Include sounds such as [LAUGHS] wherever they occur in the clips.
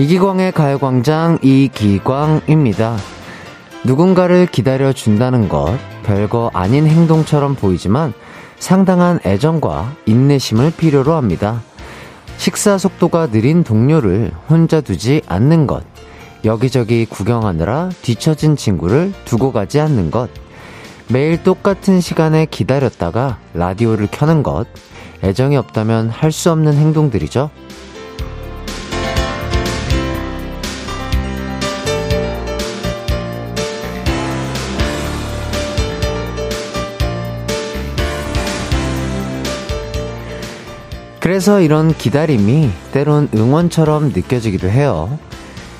이기광의 가요광장 이기광입니다. 누군가를 기다려준다는 것, 별거 아닌 행동처럼 보이지만 상당한 애정과 인내심을 필요로 합니다. 식사 속도가 느린 동료를 혼자 두지 않는 것, 여기저기 구경하느라 뒤처진 친구를 두고 가지 않는 것, 매일 똑같은 시간에 기다렸다가 라디오를 켜는 것, 애정이 없다면 할 수 없는 행동들이죠. 그래서 이런 기다림이 때론 응원처럼 느껴지기도 해요.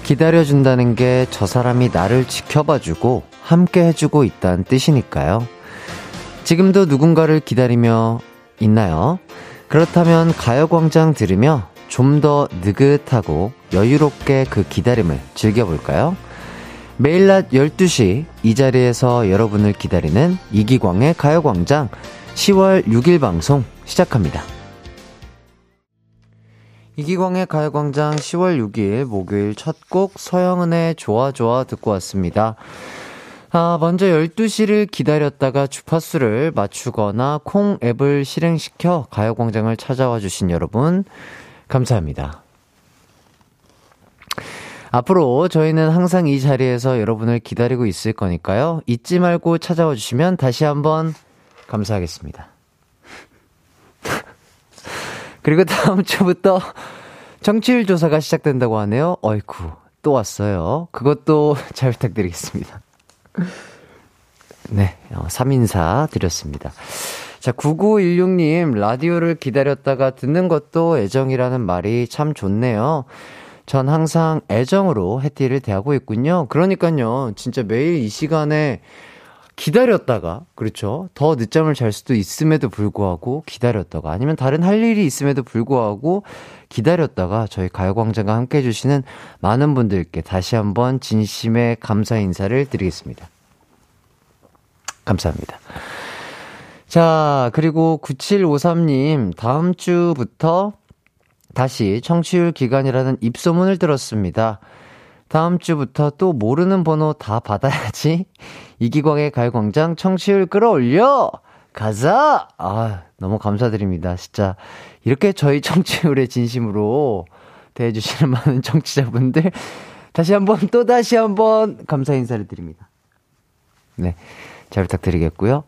기다려준다는 게 저 사람이 나를 지켜봐주고 함께 해주고 있다는 뜻이니까요. 지금도 누군가를 기다리며 있나요? 그렇다면 가요광장 들으며 좀 더 느긋하고 여유롭게 그 기다림을 즐겨볼까요? 매일 낮 12시 이 자리에서 여러분을 기다리는 이기광의 가요광장 10월 6일 방송 시작합니다. 이기광의 가요광장 10월 6일 목요일 첫 곡 서영은의 좋아 좋아 듣고 왔습니다. 아, 먼저 12시를 기다렸다가 주파수를 맞추거나 콩 앱을 실행시켜 가요광장을 찾아와 주신 여러분, 감사합니다. 앞으로 저희는 항상 이 자리에서 여러분을 기다리고 있을 거니까요. 잊지 말고 찾아와 주시면 다시 한번 감사하겠습니다. [LAUGHS] 그리고 다음 [LAUGHS] 주부터 정치율 조사가 시작된다고 하네요. 어이쿠, 또 왔어요. 그것도 [LAUGHS] 잘 부탁드리겠습니다. 네, 어, 3인사 드렸습니다. 자, 9916님, 라디오를 기다렸다가 듣는 것도 애정이라는 말이 참 좋네요. 전 항상 애정으로 해띠를 대하고 있군요. 그러니까요, 진짜 매일 이 시간에 기다렸다가, 그렇죠. 더 늦잠을 잘 수도 있음에도 불구하고 기다렸다가, 아니면 다른 할 일이 있음에도 불구하고 기다렸다가 저희 가요광장과 함께 해주시는 많은 분들께 다시 한번 진심의 감사 인사를 드리겠습니다. 감사합니다. 자, 그리고 9753님, 다음 주부터 다시 청취율 기간이라는 입소문을 들었습니다. 다음 주부터 또 모르는 번호 다 받아야지. [LAUGHS] 이기광의 가요광장 청취율 끌어올려! 가자! 아, 너무 감사드립니다. 진짜. 이렇게 저희 [LAUGHS] 청취율에 진심으로 대해주시는 많은 청취자분들, 다시 한 번, 또 다시 한 번, 감사 인사를 드립니다. 네. 잘 부탁드리겠고요.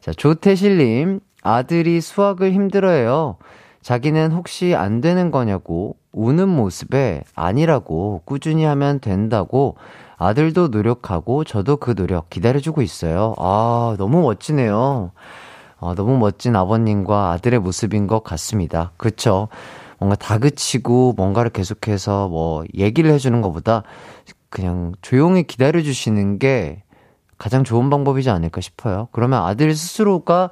자, 조태실님, 아들이 수학을 힘들어해요. 자기는 혹시 안 되는 거냐고 우는 모습에 아니라고 꾸준히 하면 된다고 아들도 노력하고 저도 그 노력 기다려주고 있어요. 아, 너무 멋지네요. 아, 너무 멋진 아버님과 아들의 모습인 것 같습니다. 그쵸? 뭔가 다그치고 뭔가를 계속해서 뭐 얘기를 해주는 것보다 그냥 조용히 기다려주시는 게 가장 좋은 방법이지 않을까 싶어요. 그러면 아들 스스로가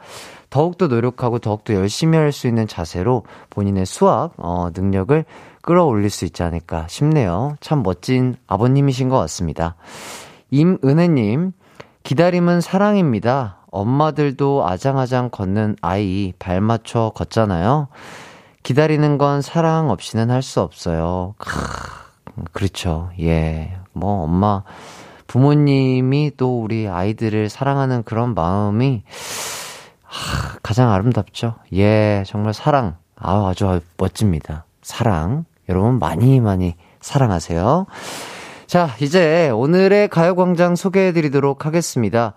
더욱더 노력하고 더욱더 열심히 할 수 있는 자세로 본인의 수학, 어, 능력을 끌어올릴 수 있지 않을까 싶네요. 참 멋진 아버님이신 것 같습니다. 임은혜님, 기다림은 사랑입니다. 엄마들도 아장아장 걷는 아이 발 맞춰 걷잖아요. 기다리는 건 사랑 없이는 할 수 없어요. 크, 그렇죠. 예. 뭐, 엄마, 부모님이 또 우리 아이들을 사랑하는 그런 마음이 하, 가장 아름답죠. 예, 정말 사랑. 아, 아주 멋집니다. 사랑. 여러분 많이 많이 사랑하세요. 자, 이제 오늘의 가요광장 소개해 드리도록 하겠습니다.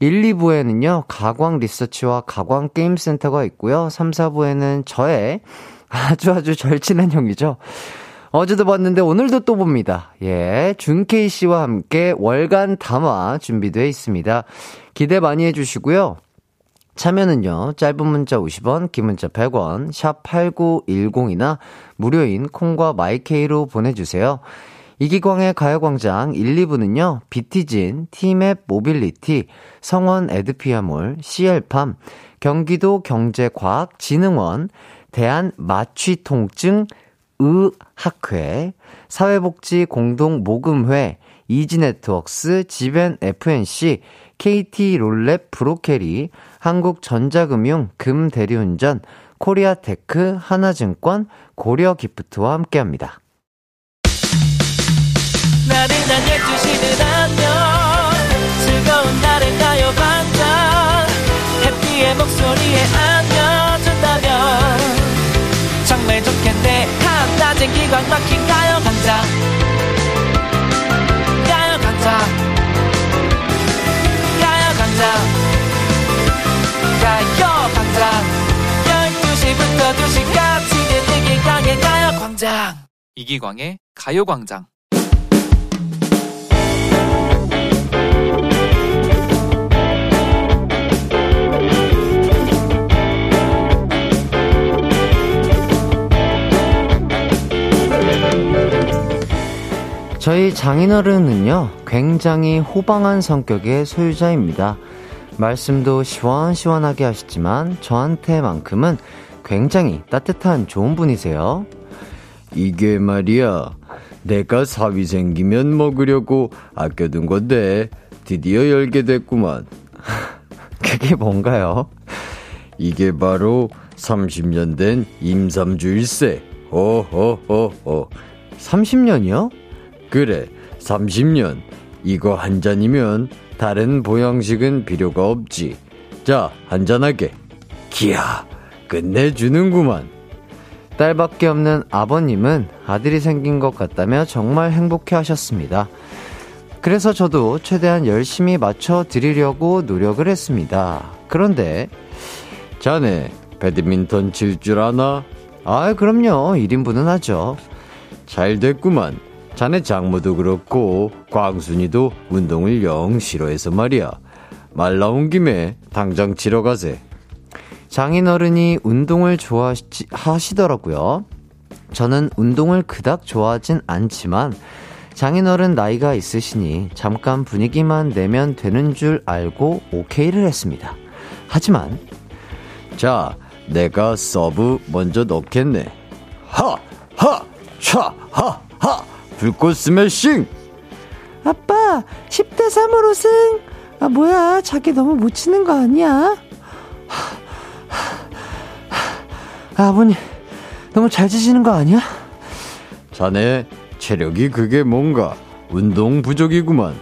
1, 2부에는요, 가광 리서치와 가광 게임센터가 있고요. 3, 4부에는 저의 아주 아주 절친한 형이죠. 어제도 봤는데 오늘도 또 봅니다. 예, 준케이 씨와 함께 월간 담화 준비되어 있습니다. 기대 많이 해주시고요. 참여는요, 짧은 문자 50원, 긴 문자 100원, 샵 8910이나 무료인 콩과 my K로 보내주세요. 이기광의 가요광장 1, 2부는요, 비티진, 티맵 모빌리티, 성원 애드피아몰, CL팜, 경기도 경제과학진흥원, 대한마취통증 의학회, 사회복지공동모금회, 이지네트웍스, 지벤 FNC, KT 롤랩 브로케리, 한국전자금융 금대리운전, 코리아테크, 하나증권, 고려기프트와 함께합니다. 나른한 12시는 안녕 즐거운 날을 가요광장 해피의 목소리에 안 12시부터 2시까지 듣는 기광의 가요광장 이기광의 가요광장 저희 장인어른은요, 굉장히 호방한 성격의 소유자입니다. 말씀도 시원시원하게 하시지만 저한테만큼은 굉장히 따뜻한 좋은 분이세요. 이게 말이야, 내가 사위 생기면 먹으려고 아껴둔 건데 드디어 열게 됐구만. [LAUGHS] 그게 뭔가요? 이게 바로 30년 된 임삼주일세. 어허허허. 30년이요? 그래, 30년. 이거 한 잔이면 다른 보양식은 필요가 없지. 자, 한잔하게. 기야, 끝내주는구만. 딸밖에 없는 아버님은 아들이 생긴 것 같다며 정말 행복해 하셨습니다. 그래서 저도 최대한 열심히 맞춰 드리려고 노력을 했습니다. 그런데, 자네, 배드민턴 칠 줄 아나? 아, 그럼요. 1인분은 하죠. 잘 됐구만. 자네 장모도 그렇고 광순이도 운동을 영 싫어해서 말이야. 말 나온 김에 당장 치러 가세. 장인어른이 운동을 좋아하시더라고요. 저는 운동을 그닥 좋아하진 않지만 장인어른 나이가 있으시니 잠깐 분위기만 내면 되는 줄 알고 오케이를 했습니다. 하지만 자, 내가 서브 먼저 넣겠네. 하! 하! 차! 하! 하! 불꽃 스매싱! 아빠, 10대 3으로 승! 아, 뭐야. 자기 너무 못 치는 거 아니야? 아버님, 너무 잘 치시는 거 아니야? 자네, 체력이 그게 뭔가, 운동 부족이구만.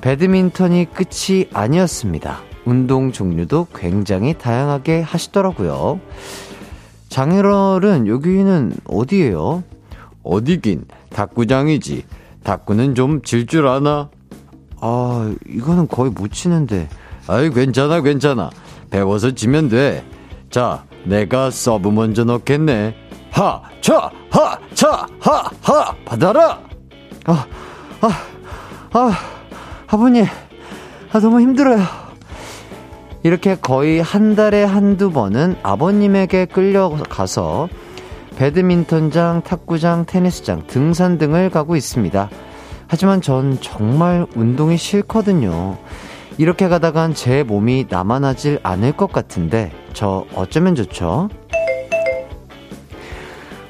배드민턴이 끝이 아니었습니다. 운동 종류도 굉장히 다양하게 하시더라고요. 장인어른 여기는 어디예요? 어디긴 탁구장이지. 탁구는 좀 칠 줄 아나? 아, 이거는 거의 못 치는데. 아이, 괜찮아, 괜찮아. 배워서 치면 돼. 자, 내가 서브 먼저 넣겠네. 하, 차, 하, 차, 하, 하, 받아라! 아, 아, 아, 아버님. 아, 너무 힘들어요. 이렇게 거의 한 달에 한두 번은 아버님에게 끌려가서 배드민턴장, 탁구장, 테니스장, 등산 등을 가고 있습니다. 하지만 전 정말 운동이 싫거든요. 이렇게 가다간 제 몸이 남아나질 않을 것 같은데 저 어쩌면 좋죠?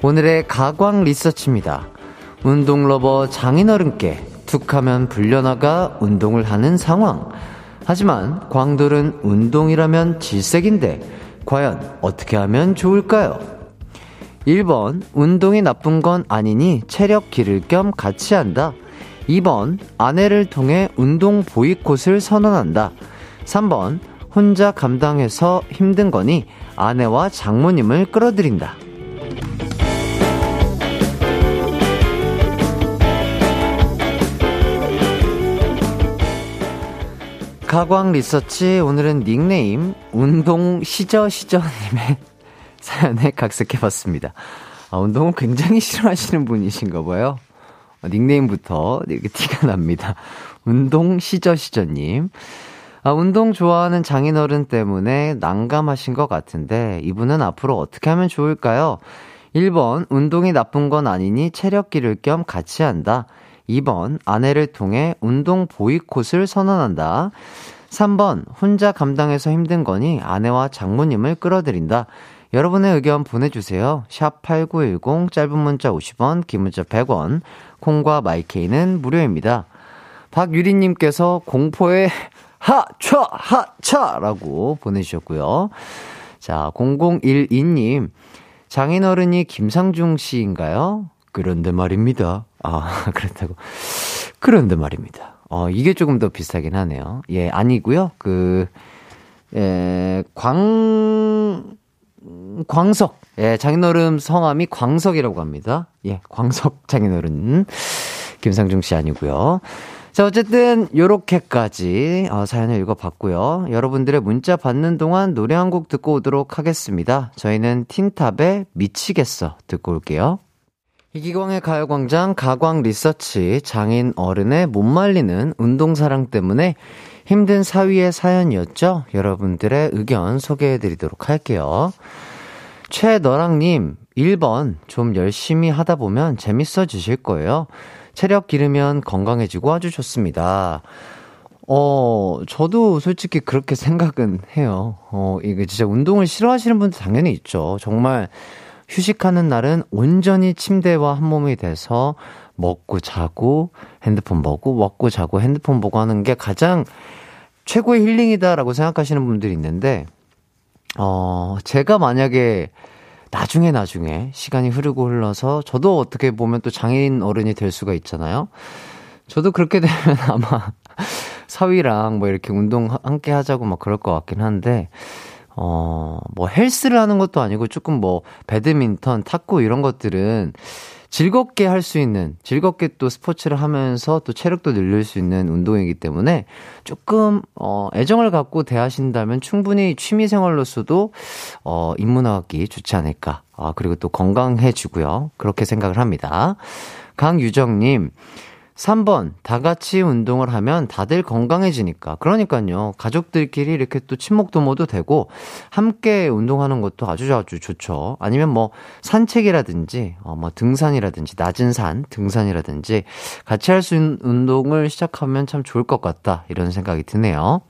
오늘의 가광 리서치입니다. 운동 lover 장인어른께 툭 하면 불려나가 운동을 하는 상황. 하지만 광돌은 운동이라면 질색인데 과연 어떻게 하면 좋을까요? 1번 운동이 나쁜 건 아니니 체력 기를 겸 같이 한다. 2번 아내를 통해 운동 보이콧을 선언한다. 3번 혼자 감당해서 힘든 거니 아내와 장모님을 끌어들인다. 가광 리서치 오늘은 닉네임 운동 시저 시저님의 [LAUGHS] 사연에 각색해봤습니다. 아, 운동을 굉장히 싫어하시는 분이신가 봐요. 어, 닉네임부터 이렇게 [LAUGHS] 티가 납니다. 운동 시저시저님. 아, 운동 좋아하는 장인어른 때문에 난감하신 것 같은데 이분은 앞으로 어떻게 하면 좋을까요? 1번, 운동이 나쁜 건 아니니 체력 기를 겸 같이 한다. 2번, 아내를 통해 운동 보이콧을 선언한다. 3번, 혼자 감당해서 힘든 거니 아내와 장모님을 끌어들인다. 여러분의 의견 보내주세요. 샵 8910, 짧은 문자 50원, 긴 문자 100원, 콩과 마이케이는 무료입니다. 박유리님께서 공포의 하, 차, 하, 차! 라고 보내주셨고요. 자, 0012님, 장인어른이 김상중 씨인가요? 그런데 말입니다. 아, [LAUGHS] 그렇다고. 그런데 말입니다. 어, 이게 조금 더 비슷하긴 하네요. 예, 아니고요 그, 예, 광, 광석. 예, 장인어른 성함이 광석이라고 합니다. 예, 광석 장인어른. 김상중 씨 아니고요. 자, 어쨌든 요렇게까지 어, 사연을 읽어봤고요. 여러분들의 문자 받는 동안 노래 한 곡 듣고 오도록 하겠습니다. 저희는 틴탑의 미치겠어 듣고 올게요. 이기광의 가요광장 가광 리서치 장인 어른의 못 말리는 운동사랑 때문에 힘든 사위의 사연이었죠. 여러분들의 의견 소개해 드리도록 할게요. 최너랑님, 1번, 좀 열심히 하다 보면 재밌어지실 거예요. 체력 기르면 건강해지고 아주 좋습니다. 어, 저도 솔직히 그렇게 생각은 해요. 어, 이게 진짜 운동을 싫어하시는 분들 당연히 있죠. 정말 휴식하는 날은 온전히 침대와 한 몸이 돼서 먹고 자고 핸드폰 보고 먹고 자고 핸드폰 보고 하는 게 가장 최고의 힐링이다라고 생각하시는 분들이 있는데 어, 제가 만약에 나중에 나중에 시간이 흐르고 흘러서 저도 어떻게 보면 또 장애인 어른이 될 수가 있잖아요. 저도 그렇게 [LAUGHS] 되면 아마 사위랑 뭐 이렇게 운동 함께 하자고 막 그럴 것 같긴 한데, 어, 뭐 헬스를 하는 것도 아니고 조금 뭐 배드민턴, 탁구 이런 것들은 즐겁게 할 수 있는, 즐겁게 또 스포츠를 하면서 또 체력도 늘릴 수 있는 운동이기 때문에 조금, 어, 애정을 갖고 대하신다면 충분히 취미 생활로서도, 어, 입문하기 좋지 않을까. 아, 그리고 또 건강해지고요. 그렇게 생각을 합니다. 강유정님, 3번, 다 같이 운동을 하면 다들 건강해지니까. 그러니까요. 가족들끼리 이렇게 또 친목도모도 되고, 함께 운동하는 것도 아주 아주 좋죠. 아니면 뭐, 산책이라든지, 어, 뭐, 등산이라든지, 낮은 산, 등산이라든지, 같이 할 수 있는 운동을 시작하면 참 좋을 것 같다. 이런 생각이 드네요.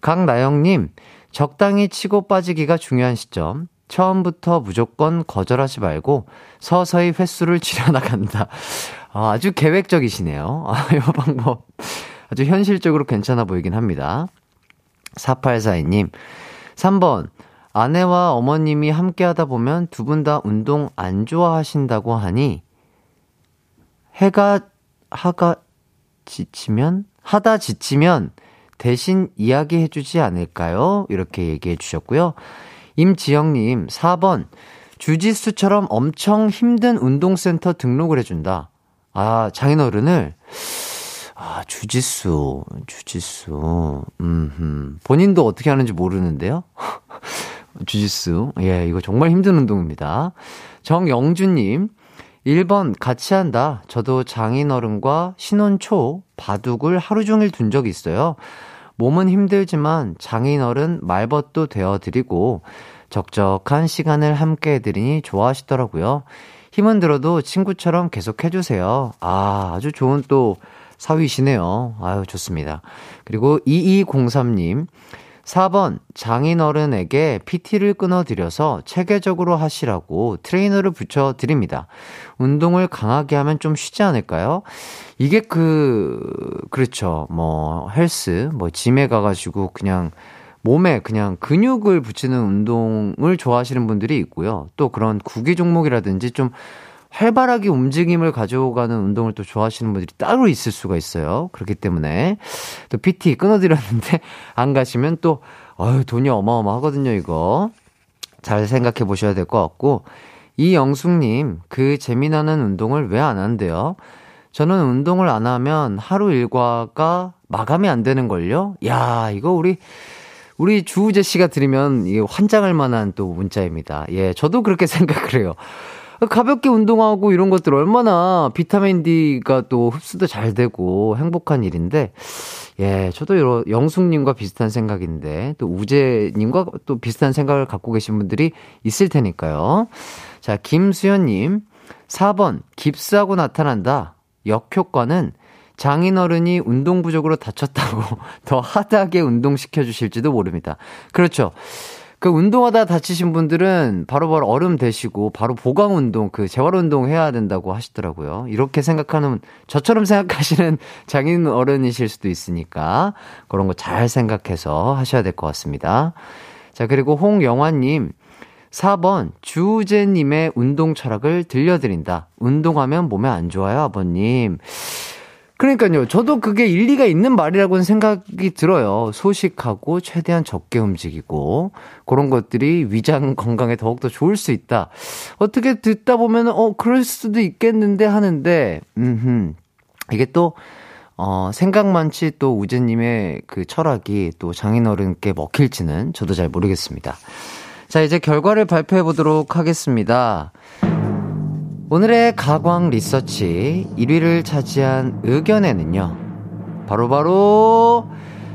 강나영님, 적당히 치고 빠지기가 중요한 시점. 처음부터 무조건 거절하지 말고 서서히 횟수를 [LAUGHS] 줄여나간다. 아, 아주 계획적이시네요. [LAUGHS] 아, 이 방법 아주 현실적으로 괜찮아 보이긴 합니다. 4842님, 3번. 아내와 어머님이 함께 하다 보면 두 분 다 운동 안 좋아하신다고 하니, 해가, 하가 지치면? 하다 지치면 대신 이야기해 주지 않을까요? 이렇게 얘기해 주셨고요. 임지영님, 4번. 주짓수처럼 엄청 힘든 운동센터 등록을 해준다. 아, 장인어른을, 아, 주짓수, 주짓수, 음, 본인도 어떻게 하는지 모르는데요? [LAUGHS] 주짓수. 예, 이거 정말 힘든 운동입니다. 정영주님, 1번 같이 한다. 저도 장인어른과 신혼 초 바둑을 하루 종일 둔 적이 있어요. 몸은 힘들지만 장인어른 말벗도 되어드리고 적적한 시간을 함께 해드리니 좋아하시더라고요. 힘은 들어도 친구처럼 계속 해주세요. 아, 아주 좋은 또 사위시네요. 아유, 좋습니다. 그리고 2203님. 4번, 장인어른에게 PT를 끊어드려서 체계적으로 하시라고 트레이너를 붙여드립니다. 운동을 강하게 하면 좀 쉬지 않을까요? 이게 그, 그렇죠. 뭐, 헬스, 뭐, 짐에 가가지고 그냥 몸에 그냥 근육을 붙이는 운동을 좋아하시는 분들이 있고요. 또 그런 구기 종목이라든지 좀 활발하게 움직임을 가져가는 운동을 또 좋아하시는 분들이 따로 있을 수가 있어요. 그렇기 때문에 또 PT 끊어드렸는데 [LAUGHS] 안 가시면 또 어휴 돈이 어마어마하거든요 이거 잘 생각해 보셔야 될 것 같고 이영숙님 그 재미나는 운동을 왜 안 한대요? 저는 운동을 안 하면 하루 일과가 마감이 안 되는 걸요. 야 이거 우리 우리 주우재 씨가 들으면 이게 환장할 만한 또 문자입니다. 예, 저도 그렇게 [LAUGHS] 생각을 해요. 가볍게 운동하고 이런 것들 얼마나 비타민 D가 또 흡수도 잘 되고 행복한 일인데, 예, 저도 이런 영숙님과 비슷한 생각인데, 또 우재님과 또 비슷한 생각을 갖고 계신 분들이 있을 테니까요. 자, 김수현님, 4번, 깁스하고 나타난다. 역효과는 장인어른이 운동 부족으로 다쳤다고 [LAUGHS] 더 하드하게 운동시켜 주실지도 모릅니다. 그렇죠. 그 운동하다 다치신 분들은 바로바로 바로 얼음 대시고 바로 보강 운동, 그 재활 운동 해야 된다고 하시더라고요. 이렇게 생각하는 저처럼 생각하시는 [LAUGHS] 장인 어른이실 수도 있으니까 그런 거 잘 생각해서 하셔야 될 것 같습니다. 자, 그리고 홍영환님. 4번, 주우재님의 운동 철학을 들려드린다. 운동하면 몸에 안 좋아요, 아버님. 그러니까요. 저도 그게 일리가 있는 말이라고는 생각이 들어요. 소식하고 최대한 적게 움직이고 그런 것들이 위장 건강에 더욱더 좋을 수 있다. 어떻게 듣다 보면 어 그럴 수도 있겠는데 하는데 음흠. 이게 또 어, 생각 많지 또 우재님의 그 철학이 또 장인어른께 먹힐지는 저도 잘 모르겠습니다. 자, 이제 결과를 발표해 보도록 하겠습니다. 오늘의 가광 리서치 1위를 차지한 의견에는요. 바로바로 바로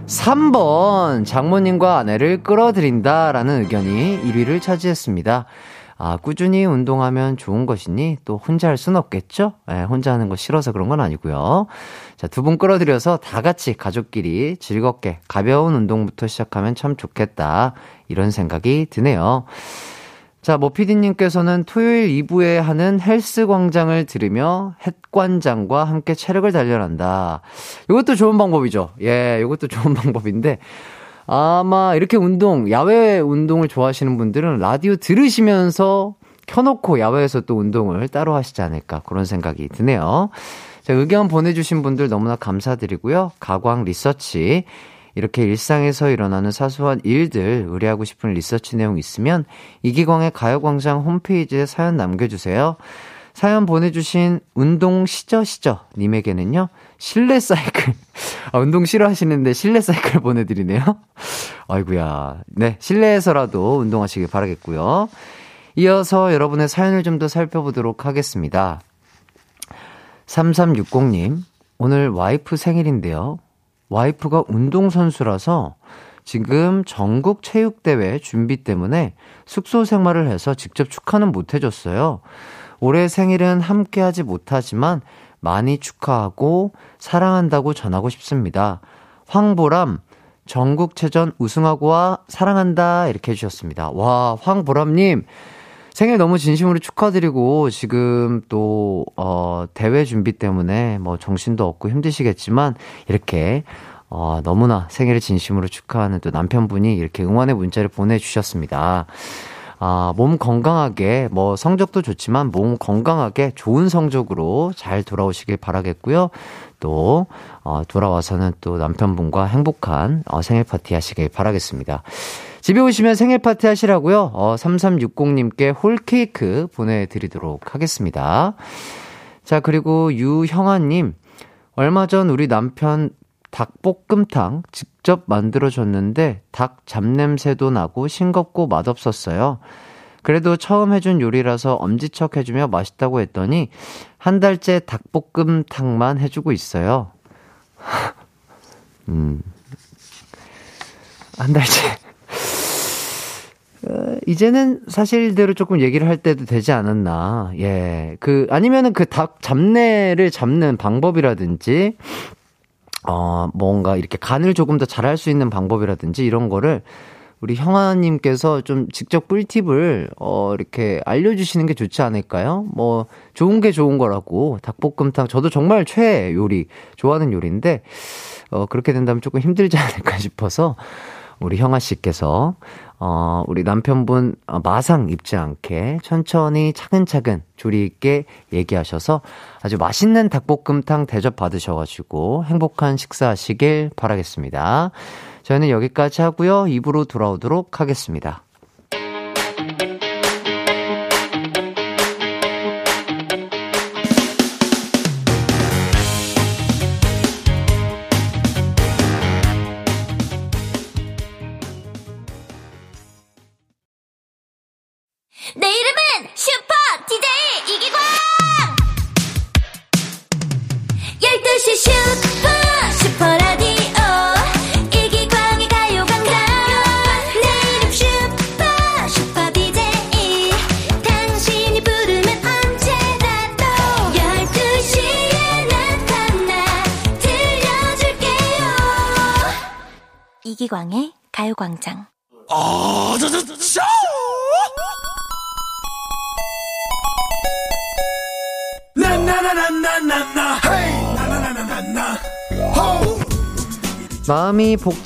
3번 장모님과 아내를 끌어들인다라는 의견이 1위를 차지했습니다. 아, 꾸준히 운동하면 좋은 것이니 또 혼자 할 수는 없겠죠? 예, 혼자 하는 거 싫어서 그런 건 아니고요. 자, 두 분 끌어들여서 다 같이 가족끼리 즐겁게 가벼운 운동부터 시작하면 참 좋겠다. 이런 생각이 드네요. 자, 모피디님께서는 토요일 2부에 하는 헬스 광장을 들으며 햇관장과 함께 체력을 단련한다. 이것도 좋은 방법이죠. 예, 이것도 [LAUGHS] 좋은 방법인데, 아마 이렇게 운동, 야외 운동을 좋아하시는 분들은 라디오 들으시면서 켜놓고 야외에서 또 운동을 따로 하시지 않을까 그런 생각이 드네요. 자, 의견 보내주신 분들 너무나 감사드리고요. 가광 리서치. 이렇게 일상에서 일어나는 사소한 일들 의뢰하고 싶은 리서치 내용 있으면 이기광의 가요광장 홈페이지에 사연 남겨주세요. 사연 보내주신 운동 시저 시저 님에게는요, 실내 사이클. [LAUGHS] 아, 운동 싫어하시는데 실내 사이클 보내드리네요. [LAUGHS] 아이구야. 네, 실내에서라도 운동하시길 바라겠고요. 이어서 여러분의 사연을 좀 더 살펴보도록 하겠습니다. 3360님, 오늘 와이프 생일인데요. 와이프가 운동선수라서 지금 전국 체육대회 준비 때문에 숙소 생활을 해서 직접 축하는 못 해줬어요. 올해 생일은 함께 하지 못하지만 많이 축하하고 사랑한다고 전하고 싶습니다. 황보람, 전국체전 우승하고와 사랑한다. 이렇게 해주셨습니다. 와, 황보람님, 생일 너무 진심으로 축하드리고, 지금 또, 어, 대회 준비 때문에 뭐 정신도 없고 힘드시겠지만, 이렇게, 어, 너무나 생일을 진심으로 축하하는 또 남편분이 이렇게 응원의 문자를 보내주셨습니다. 아, 몸 건강하게, 뭐, 성적도 좋지만 몸 건강하게 좋은 성적으로 잘 돌아오시길 바라겠고요. 또, 어, 돌아와서는 또 남편분과 행복한 어, 생일 파티 하시길 바라겠습니다. 집에 오시면 생일 파티 하시라고요. 어, 3360님께 홀케이크 보내드리도록 하겠습니다. 자, 그리고 유형아님. 얼마 전 우리 남편 닭볶음탕 직접 만들어줬는데 닭 잡냄새도 나고 싱겁고 맛없었어요. 그래도 처음 해준 요리라서 엄지척 해주며 맛있다고 했더니 한 달째 닭볶음탕만 해주고 있어요. [LAUGHS] 음. 한 달째. 어, 이제는 사실대로 조금 얘기를 할 때도 되지 않았나. 예. 그, 아니면은 그 닭 잡내를 잡는 방법이라든지, 어, 뭔가 이렇게 간을 조금 더 잘할 수 있는 방법이라든지 이런 거를 우리 형아님께서 좀 직접 꿀팁을, 어, 이렇게 알려주시는 게 좋지 않을까요? 뭐, 좋은 게 좋은 거라고. 닭볶음탕, 저도 정말 최애 요리, 좋아하는 요리인데, 어, 그렇게 된다면 조금 힘들지 않을까 싶어서, 우리 형아 씨께서, 어, 우리 남편분 어, 마상 입지 않게 천천히 차근차근 조리 있게 얘기하셔서 아주 맛있는 닭볶음탕 대접 받으셔가지고 행복한 식사하시길 바라겠습니다. 저희는 여기까지 하고요. 입으로 돌아오도록 하겠습니다.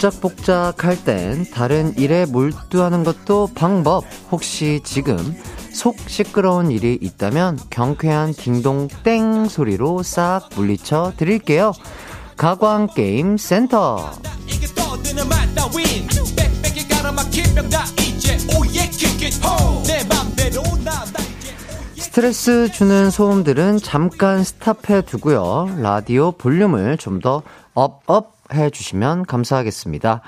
복작복작할 땐 다른 일에 몰두하는 것도 방법. 혹시 지금 속 시끄러운 일이 있다면 경쾌한 딩동 땡 소리로 싹 물리쳐 드릴게요. 가광 게임 센터. 맘대로 나나 이제 스트레스 주는 소음들은 잠깐 stop해 두고요. 라디오 볼륨을 좀 더 up up 해 주시면 감사하겠습니다.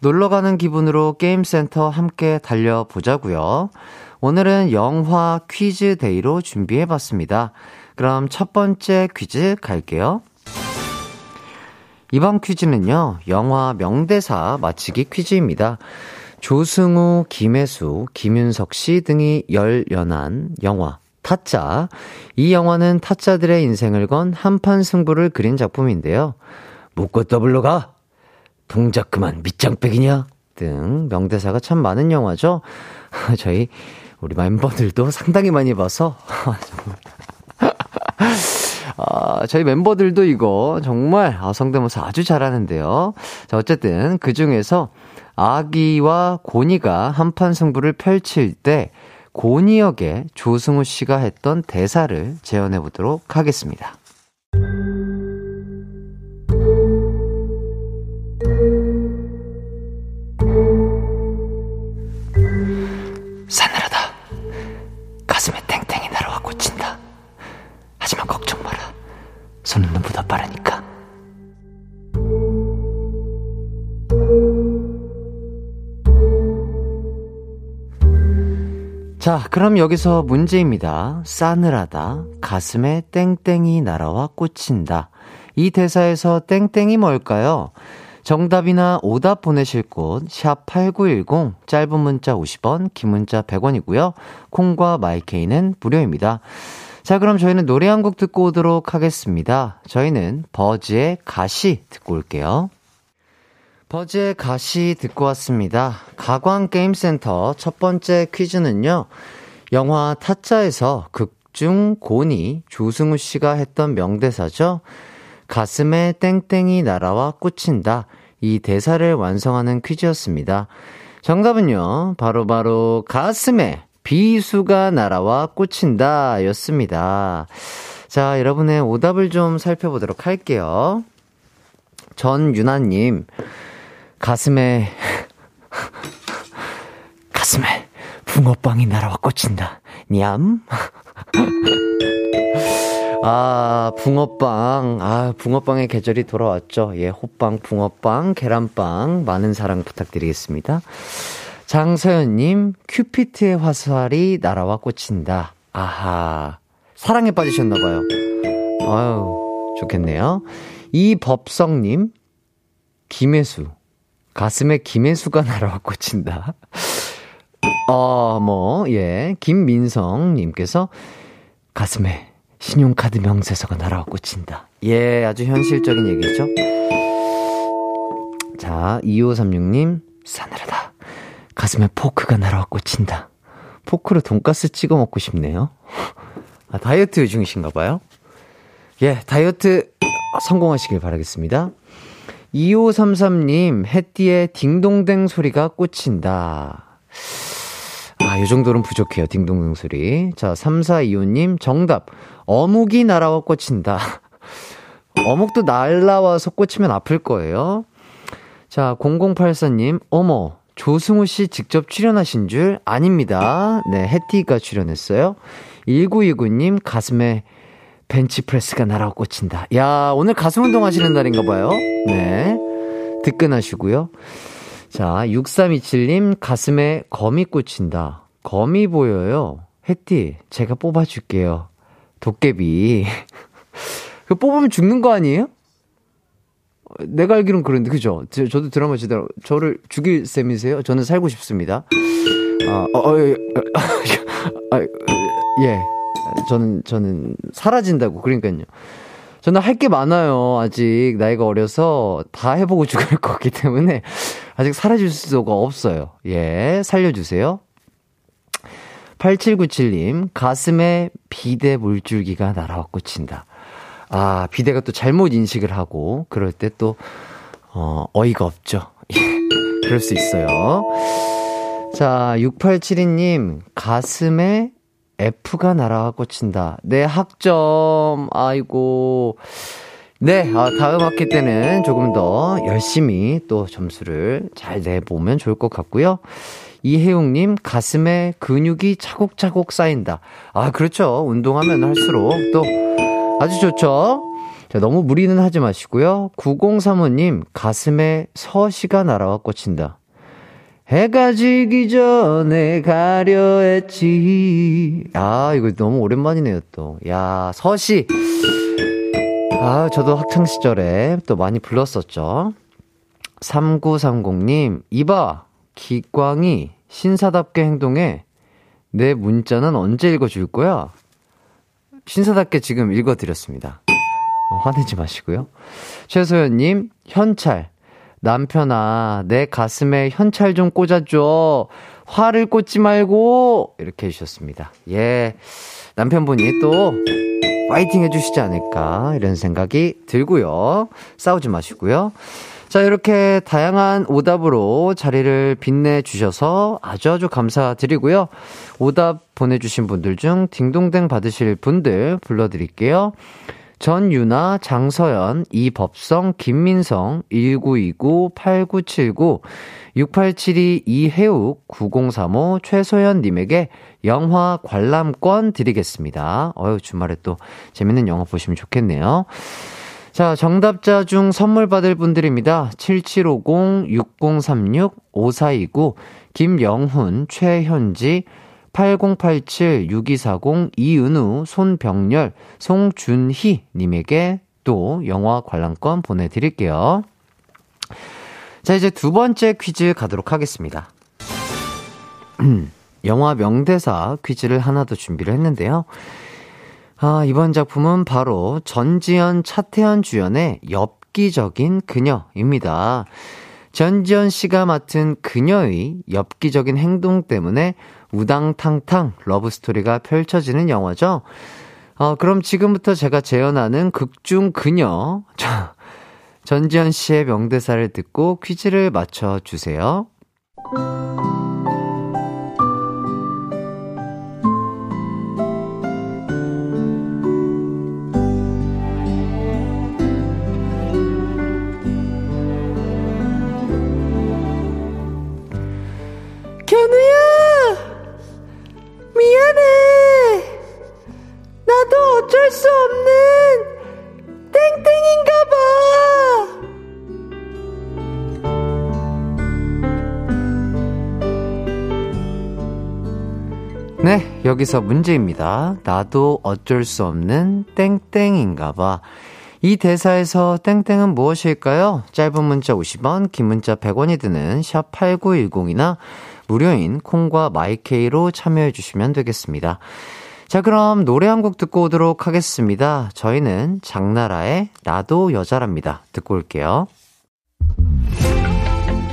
놀러 가는 기분으로 게임센터 함께 달려보자고요. 오늘은 영화 퀴즈 day로 준비해 봤습니다. 그럼 첫 번째 퀴즈 갈게요. 이번 퀴즈는요, 영화 명대사 맞히기 퀴즈입니다. 조승우, 김혜수, 김윤석 씨 등이 열연한 영화 타짜. 이 영화는 타짜들의 인생을 건 한판 승부를 그린 작품인데요. 묶고 더블로 가! 동작 그만 밑장빼기냐? 등 명대사가 참 많은 영화죠. [LAUGHS] 저희 우리 멤버들도 상당히 많이 봐서 [LAUGHS] 아, 저희 멤버들도 이거 정말 아, 성대모사 아주 잘하는데요. 자, 어쨌든 그 중에서 아귀와 고니가 한판 승부를 펼칠 때 고니 역에 조승우 씨가 했던 대사를 재현해 보도록 하겠습니다. 빠르니까. 자, 그럼 여기서 문제입니다. 싸늘하다. 가슴에 땡땡이 날아와 꽂힌다. 이 대사에서 땡땡이 뭘까요? 정답이나 오답 보내실 곳, 샵8910, 짧은 문자 50원, 긴 문자 100원이고요. 콩과 마이케이는 무료입니다. 자, 그럼 저희는 노래 한 곡 듣고 오도록 하겠습니다. 저희는 버즈의 가시 듣고 올게요. 버즈의 가시 듣고 왔습니다. 가광게임센터 첫 번째 퀴즈는요. 영화 타짜에서 극중 고니 조승우 씨가 했던 명대사죠. 가슴에 땡땡이 날아와 꽂힌다. 이 대사를 완성하는 퀴즈였습니다. 정답은요. 바로바로 바로 가슴에 비수가 날아와 꽂힌다 였습니다. 자, 여러분의 오답을 좀 살펴보도록 할게요. 전윤아님, 가슴에, [LAUGHS] 가슴에 붕어빵이 날아와 꽂힌다. 냠? [LAUGHS] 아, 붕어빵. 아, 붕어빵의 계절이 돌아왔죠. 예, 호빵, 붕어빵, 계란빵. 많은 사랑 부탁드리겠습니다. 장서연님, 큐피트의 화살이 날아와 꽂힌다. 아하. 사랑에 빠지셨나봐요. 아유, 좋겠네요. 이법성님, 김혜수. 가슴에 김혜수가 [LAUGHS] 날아와 꽂힌다. 어, 뭐, 예. 김민성님께서 가슴에 신용카드 명세서가 날아와 꽂힌다. 예, 아주 현실적인 얘기죠. 자, 2536님, 싸늘하다. 가슴에 포크가 날아와 꽂힌다. 포크로 돈가스 찍어 먹고 싶네요. [LAUGHS] 아, 다이어트 중이신가 봐요. 예, 다이어트 성공하시길 바라겠습니다. 2533님, 햇띠의 딩동댕 소리가 꽂힌다. 아, 요 정도는 부족해요. 딩동댕 소리. 자, 3425님, 정답. 어묵이 날아와 꽂힌다. [LAUGHS] 어묵도 날라와서 꽂히면 아플 거예요. 자, 0084님, 어머, 조승우 씨 직접 출연하신 줄 아닙니다. 네, 해티가 출연했어요. 1929님, 가슴에 벤치프레스가 날아와 꽂힌다. 야, 오늘 가슴 운동 하시는 날인가 봐요. 네. 득근하시고요. 자, 6327님, 가슴에 거미 꽂힌다. 거미 보여요. 해띠, 제가 뽑아줄게요. 도깨비. [LAUGHS] 그 뽑으면 죽는 거 아니에요? 내가 알기론 그런데, 그죠? 저, 저도 드라마 지다 저를 죽일 셈이세요? 저는 살고 싶습니다. 아, 어, 어, 예, 아, 예. 저는, 저는 사라진다고. 그러니까요. 저는 할 게 많아요. 아직 나이가 어려서 다 해보고 [LAUGHS] 죽을 거기 때문에 아직 사라질 수가 없어요. 예, 살려주세요. 8797님, 가슴에 비대 물줄기가 날아와 꽂힌다. 아, 비대가 또 잘못 인식을 하고, 그럴 때 또, 어, 어이가 없죠. [LAUGHS] 그럴 수 있어요. 자, 6872님, 가슴에 F가 날아가 꽂힌다. 네, 학점. 아이고. 네, 아, 다음 학기 때는 조금 더 열심히 또 점수를 잘 내보면 좋을 것 같고요. 이혜웅님, 가슴에 근육이 차곡차곡 쌓인다. 아, 그렇죠. 운동하면 할수록 또 아주 좋죠. 자, 너무 무리는 하지 마시고요. 9035님, 가슴에 서시가 날아와 꽂힌다. 해가 지기 전에 가려 했지. 아, 이거 너무 오랜만이네요, 또. 야, 서시. 아, 저도 학창시절에 또 많이 불렀었죠. 3930님, 이봐, 기광이 신사답게 행동해. 내 문자는 언제 읽어줄 거야? 신사답게 지금 읽어드렸습니다. 어, 화내지 마시고요. 최소연님, 현찰. 남편아, 내 가슴에 현찰 좀 꽂아줘. 화를 꽂지 말고. 이렇게 해주셨습니다. 예. 남편분이 또 파이팅 해주시지 않을까. 이런 생각이 들고요. 싸우지 마시고요. 자, 이렇게 다양한 오답으로 자리를 빛내주셔서 아주 아주 감사드리고요. 오답 보내주신 분들 중 딩동댕 받으실 분들 불러드릴게요. 전유나, 장서연, 이법성, 김민성, 1929, 8979, 6872, 이혜욱, 9035, 최소연님에게 영화 관람권 드리겠습니다. 어유 주말에 또 재밌는 영화 보시면 좋겠네요. 자, 정답자 중 선물 받을 분들입니다. 7750, 6036, 5429, 김영훈, 최현지, 8087, 6240, 이은우, 손병렬, 송준희 님에게 또 영화 관람권 보내드릴게요. 자, 이제 두 번째 퀴즈 가도록 하겠습니다. [CLEARS THROAT] 영화 명대사 퀴즈를 하나 더 준비를 했는데요. 아, 이번 작품은 바로 전지현, 차태현 주연의 엽기적인 그녀입니다. 전지현 씨가 맡은 그녀의 엽기적인 행동 때문에 우당탕탕 러브스토리가 펼쳐지는 영화죠. 어, 그럼 지금부터 제가 재현하는 극중 그녀. [LAUGHS] 전지현 씨의 명대사를 듣고 퀴즈를 맞춰주세요. 네, 여기서 문제입니다. 나도 어쩔 수 없는 땡땡인가 봐. 이 대사에서 땡땡은 무엇일까요? 짧은 문자 50원, 긴 문자 100원이 드는 샵 8910이나 무료인 콩과 마이케이로 참여해 주시면 되겠습니다. 자, 그럼 노래 한 곡 듣고 오도록 하겠습니다. 저희는 장나라의 나도 여자랍니다. 듣고 올게요.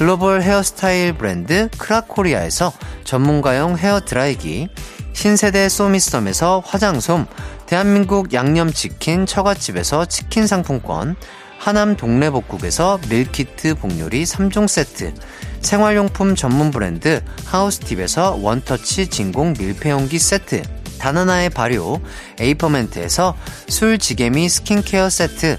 글로벌 헤어스타일 브랜드 크라코리아에서 전문가용 헤어 드라이기, 신세대 소미썸에서 화장솜, 대한민국 양념치킨 처갓집에서 치킨 상품권, 하남 동래복국에서 밀키트 복요리 3종 세트, 생활용품 전문 브랜드 하우스팁에서 원터치 진공 밀폐용기 세트, 다나나의 발효 에이퍼멘트에서 술지개미 스킨케어 세트,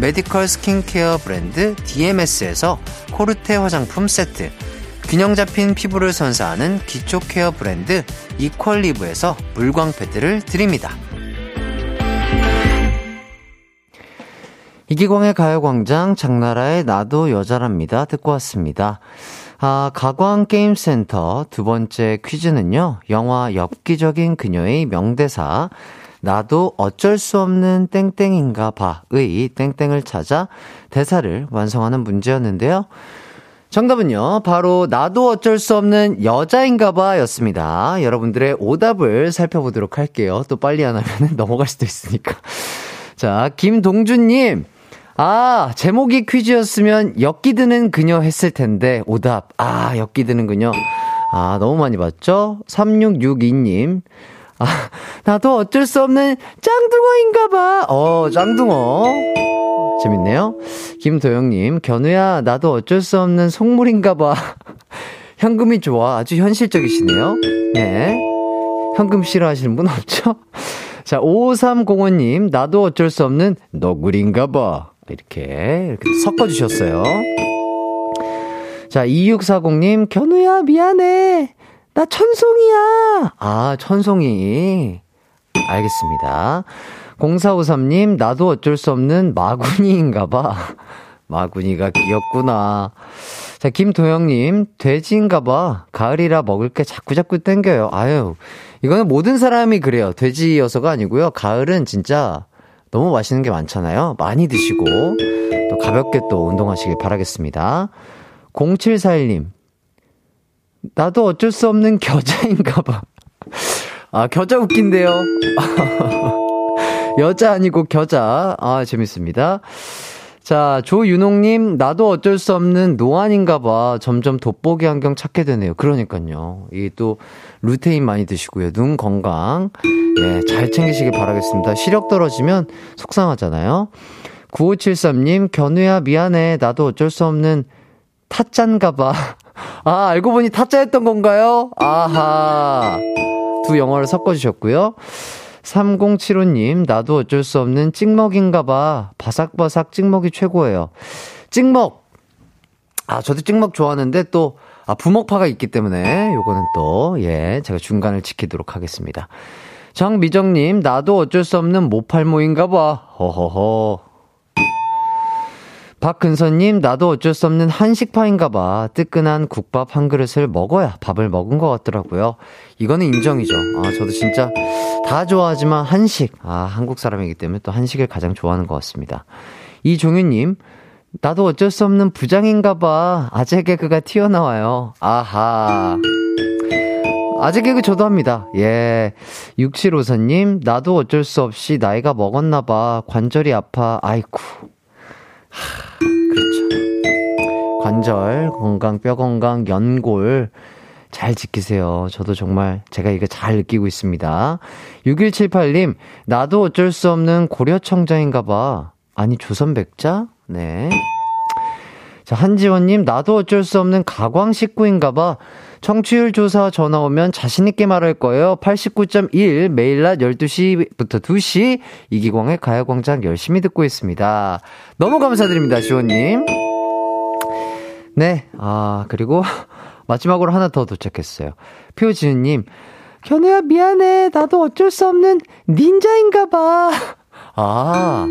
메디컬 스킨케어 브랜드 DMS에서 코르테 화장품 세트, 균형 잡힌 피부를 선사하는 기초 케어 브랜드 이퀄리브에서 물광 패드를 드립니다. 이기광의 가요광장 장나라의 나도 여자랍니다. 듣고 왔습니다. 아, 가광게임센터 두 번째 퀴즈는요, 영화 엽기적인 그녀의 명대사, 나도 어쩔 수 없는 땡땡인가 봐의 땡땡을 찾아 대사를 완성하는 문제였는데요. 정답은요, 바로 나도 어쩔 수 없는 여자인가 봐 였습니다. 여러분들의 오답을 살펴보도록 할게요. 또 빨리 안 하면 [LAUGHS] 넘어갈 수도 있으니까. 자, 김동준님. 아, 제목이 퀴즈였으면 엮기드는 그녀 했을 텐데, 오답. 아, 엮기드는 그녀. 아, 너무 많이 봤죠? 3662님. 아, 나도 어쩔 수 없는 짱둥어인가 봐. 어, 짱둥어. 재밌네요. 김도영님, 견우야, 나도 어쩔 수 없는 속물인가 봐. [LAUGHS] 현금이 좋아. 아주 현실적이시네요. 네. 현금 싫어하시는 분 없죠? [LAUGHS] 자, 5305님, 나도 어쩔 수 없는 너구리인가 봐. 이렇게, 이렇게 섞어주셨어요. 자, 2640님, 견우야, 미안해. 나 천송이야. 아, 천송이. 알겠습니다. 0453님, 나도 어쩔 수 없는 마구니인가 봐. [LAUGHS] 마구니가 귀엽구나. 자, 김도영님, 돼지인가 봐. 가을이라 먹을 게 자꾸자꾸 땡겨요. 아유, 이거는 모든 사람이 그래요. 돼지여서가 아니고요. 가을은 진짜 너무 맛있는 게 많잖아요. 많이 드시고, 또 가볍게 또 운동하시길 바라겠습니다. 0741님, 나도 어쩔 수 없는 겨자인가 봐. 아, 겨자 웃긴데요. [LAUGHS] 여자 아니고 겨자. 아, 재밌습니다. 자, 조윤홍님, 나도 어쩔 수 없는 노안인가 봐. 점점 돋보기 안경 찾게 되네요. 그러니까요. 이 또, 루테인 많이 드시고요. 눈 건강. 예, 잘 챙기시길 바라겠습니다. 시력 떨어지면 속상하잖아요. 9573님, 견우야, 미안해. 나도 어쩔 수 없는 타짠가 봐. [LAUGHS] 아, 알고 보니 타짜였던 건가요? 아하. 두 영어를 섞어주셨고요. 3075님, 나도 어쩔 수 없는 찍먹인가 봐. 바삭바삭 찍먹이 최고예요. 찍먹! 아, 저도 찍먹 좋아하는데 또, 아, 부먹파가 있기 때문에 요거는 또, 예, 제가 중간을 지키도록 하겠습니다. 정미정님, 나도 어쩔 수 없는 모팔모인가 봐. 허허허. 박근선님, 나도 어쩔 수 없는 한식파인가 봐. 뜨끈한 국밥 한 그릇을 먹어야 밥을 먹은 것 같더라고요. 이거는 인정이죠. 아, 저도 진짜 다 좋아하지만 한식. 아, 한국 사람이기 때문에 또 한식을 가장 좋아하는 것 같습니다. 이종윤님, 나도 어쩔 수 없는 부장인가 봐. 아재 개그가 튀어나와요. 아하. 아재 개그 저도 합니다. 예. 6754님, 나도 어쩔 수 없이 나이가 먹었나 봐. 관절이 아파. 아이쿠. 하, 그렇죠. 관절 건강, 뼈 건강, 연골 잘 지키세요. 저도 정말 제가 이거 잘 느끼고 있습니다. 6178님, 나도 어쩔 수 없는 고려청자인가 봐. 아니, 조선백자? 네. 자, 한지원님, 나도 어쩔 수 없는 가광 식구인가 봐. 청취율 조사 전화 오면 자신있게 말할 거예요. 89.1 매일 낮 12시부터 2시 이기광의 가요광장 열심히 듣고 있습니다. 너무 감사드립니다, 지원님. 네, 아, 그리고 [LAUGHS] 마지막으로 하나 더 도착했어요. 표지은님, 견우야, 미안해. 나도 어쩔 수 없는 닌자인가 봐. 아,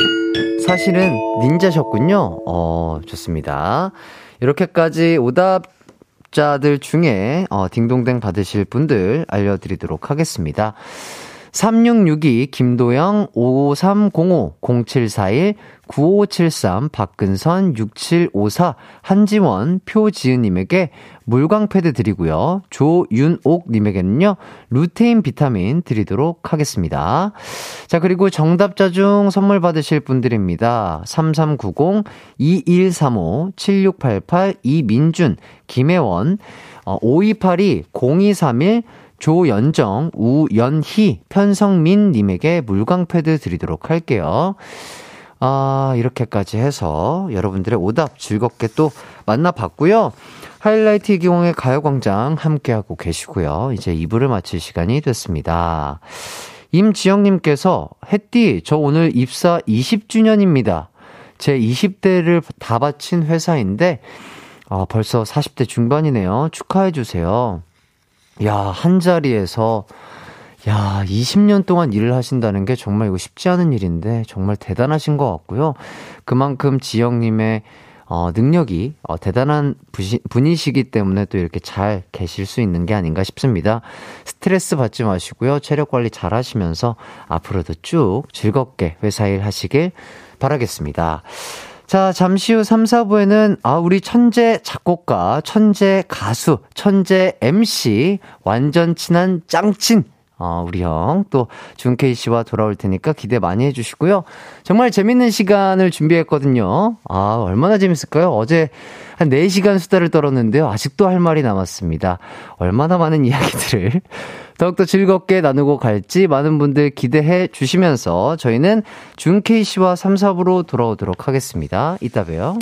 사실은 닌자셨군요. 어, 좋습니다. 이렇게까지 오 답자들 중에, 어, 딩동댕 받으실 분들 알려드리도록 하겠습니다. 3662 김도영 5305 0741 9573 박근선 6754 한지원 표지은님에게 물광 패드 드리고요. 조윤옥님에게는요 루테인 비타민 드리도록 하겠습니다. 자 그리고 정답자 중 선물 받으실 분들입니다. 3390 2135 7688 이민준 김혜원 어, 5282 0231 조연정, 우연희, 편성민님에게 물광패드 드리도록 할게요. 아, 이렇게까지 해서 여러분들의 오답 즐겁게 또 만나봤고요. 하이라이트 이기홍의 가요광장 함께하고 계시고요. 이제 2부를 마칠 시간이 됐습니다. 임지영님께서, 햇띠, 저 오늘 입사 20주년입니다. 제 20대를 다 바친 회사인데, 아, 벌써 40대 중반이네요. 축하해주세요. 야, 한 자리에서 야, 20년 동안 일을 하신다는 게 정말 이거 쉽지 않은 일인데 정말 대단하신 것 같고요. 그만큼 지영님의 어, 능력이 어, 대단한 부시, 분이시기 때문에 또 이렇게 잘 계실 수 있는 게 아닌가 싶습니다. 스트레스 받지 마시고요. 체력 관리 잘 하시면서 앞으로도 쭉 즐겁게 회사 일 하시길 바라겠습니다. 자, 잠시 후 3, 4부에는, 아, 우리 천재 작곡가, 천재 가수, 천재 MC, 완전 친한 짱친, 어, 우리 형, 또, 준케이 씨와 돌아올 테니까 기대 많이 해주시고요. 정말 재밌는 시간을 준비했거든요. 아, 얼마나 재밌을까요? 어제 한 4시간 수다를 떨었는데요. 아직도 할 말이 남았습니다. 얼마나 많은 [LAUGHS] 이야기들을 더욱더 즐겁게 나누고 갈지 많은 분들 기대해 주시면서 저희는 준케이 씨와 3, 4부로 돌아오도록 하겠습니다. 이따 봬요.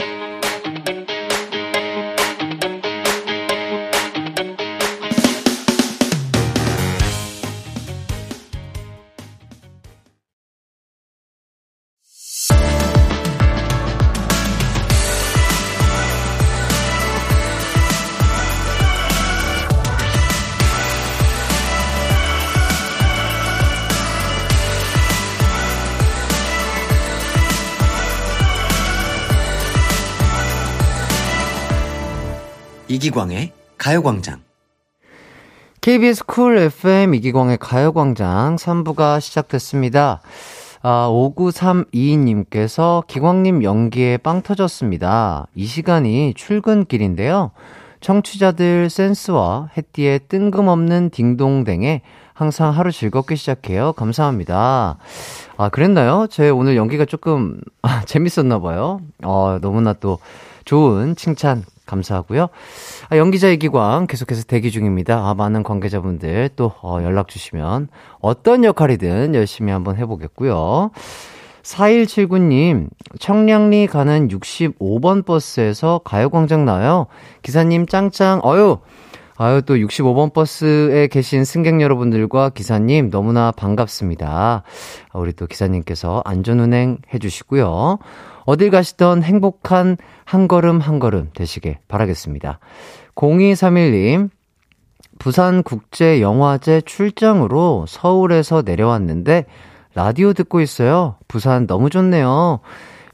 이기광의 가요광장. KBS 쿨 FM 이기광의 가요광장 3부가 시작됐습니다. 아, 5932님께서 기광님 연기에 빵 터졌습니다. 이 시간이 출근길인데요. 청취자들 센스와 햇띠의 뜬금없는 딩동댕에 항상 하루 즐겁게 시작해요. 감사합니다. 아, 그랬나요? 제 오늘 연기가 조금 [LAUGHS] 아, 재밌었나봐요. 어, 너무나 또 좋은 칭찬 감사하고요. 아, 연기자의 기광 계속해서 대기 중입니다. 아, 많은 관계자분들 또 어, 연락 주시면 어떤 역할이든 열심히 한번 해보겠고요. 4179님, 청량리 가는 65번 버스에서 가요광장 나요. 기사님 짱짱, 어유! 아유, 또 65번 버스에 계신 승객 여러분들과 기사님 너무나 반갑습니다. 아, 우리 또 기사님께서 안전운행 해주시고요. 어딜 가시던 행복한 한 걸음 한 걸음 되시길 바라겠습니다. 0231님, 부산국제영화제 출장으로 서울에서 내려왔는데 라디오 듣고 있어요. 부산 너무 좋네요.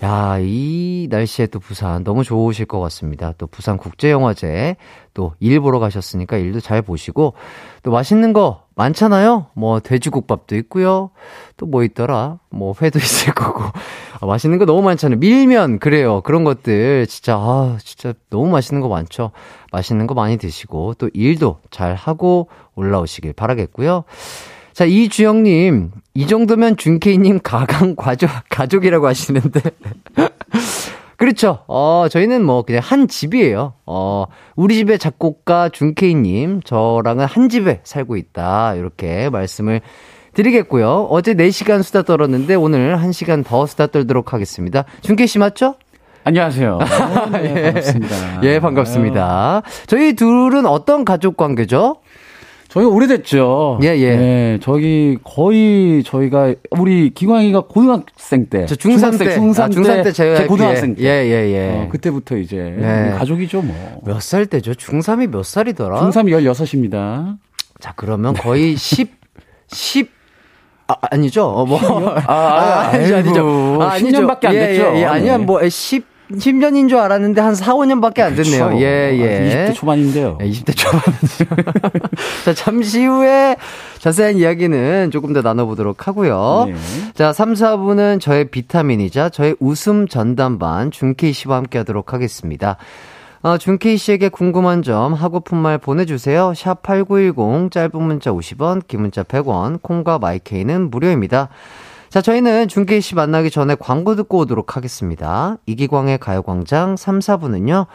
야, 이 날씨에 또 부산 너무 좋으실 것 같습니다. 또 부산 국제영화제 또 일 보러 가셨으니까 일도 잘 보시고 또 맛있는 거 많잖아요. 뭐 돼지국밥도 있고요. 또 뭐 있더라? 뭐 회도 [LAUGHS] 있을 거고. 아, 맛있는 거 너무 많잖아요. 밀면 그래요. 그런 것들 진짜 아, 진짜 너무 맛있는 거 많죠. 맛있는 거 많이 드시고 또 일도 잘 하고 올라오시길 바라겠고요. 자, 이주영님, 이 정도면 준케이님 가강 가족, 가족이라고 하시는데. [LAUGHS] 그렇죠. 어, 저희는 뭐 그냥 한 집이에요. 어, 우리 집의 작곡가 준케이님, 저랑은 한 집에 살고 있다. 이렇게 말씀을 드리겠고요. 어제 4시간 수다 떨었는데 오늘 1시간 더 수다 떨도록 하겠습니다. 준케이 씨 맞죠? 안녕하세요. [LAUGHS] 네, 반갑습니다. 예, 반갑습니다. 저희 둘은 어떤 가족 관계죠? 저희가 오래됐죠. 예, 예. 네, 저기 거의 저희가 우리 기광이가 고등학생 때, 저 중3 때, 중3 아, 중3 때 제가 제 고등학생 때, 예, 예, 예. 어, 그때부터 이제 네. 우리 가족이죠 뭐. 몇 살 때죠? 중3이 몇 살이더라? 중3이 16입니다. 자, 그러면 거의 [LAUGHS] 10, 10, 아, 아니죠? 어, 뭐. [LAUGHS] 아, 아니죠, 아니죠. 아이고, 10년밖에 안 예, 됐죠? 예, 예. 아니야, 네. 뭐, 10, 10년인 줄 알았는데 한 4, 5년밖에 안 됐네요. 그렇죠. 예, 예. 아, 20대 초반인데요. 네, 20대 초반. 자, 잠시 후에 자세한 이야기는 조금 더 나눠보도록 하고요. 네. 자, 3, 4부는 저의 비타민이자 저의 웃음 전담반 준케이 씨와 함께 하도록 하겠습니다. 어, 준케이 씨에게 궁금한 점, 하고픈 말 보내주세요. 샵 8910, 짧은 문자 50원, 긴 문자 100원, 콩과 마이케이는 무료입니다. 자, 저희는 준케이 씨 만나기 전에 광고 듣고 오도록 하겠습니다. 이기광의 가요광장 3, 4부는요,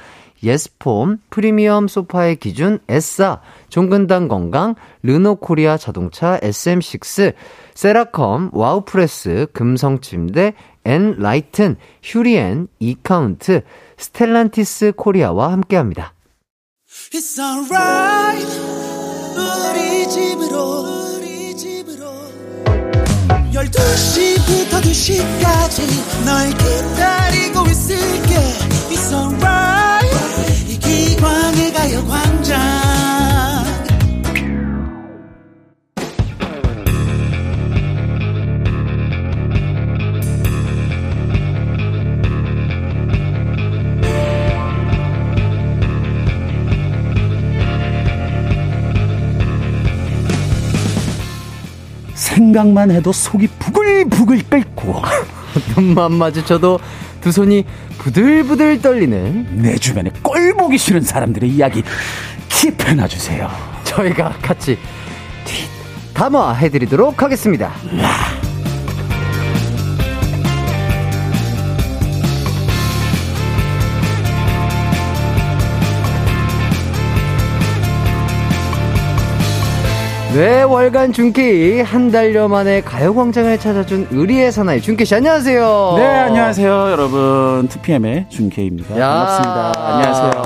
예스폼, 프리미엄 소파의 기준, 에싸, 종근당 건강, 르노 코리아 자동차, SM6, 세라컴, 와우프레스, 금성침대, 엔라이튼, 휴리엔, 이카운트, 스텔란티스 코리아와 함께합니다. It's alright. 우리 집으로 우리 집으로. 12시부터 2시까지 널 기다리고 있을게. It's alright. 이기광의 가요광장 생각만 해도 속이 부글부글 끓고 눈만 마주쳐도 두 손이 부들부들 떨리는 내 주변에 꼴 보기 싫은 사람들의 이야기 킵해놔 주세요. 저희가 같이 tweet 담아 해드리도록 하겠습니다. 네, 월간 준키 한 달여 만에 가요광장을 찾아준 의리의 사나이 준키 씨 안녕하세요. 네, 안녕하세요, 여러분. 2PM의 준케입니다. 야. 반갑습니다. 안녕하세요.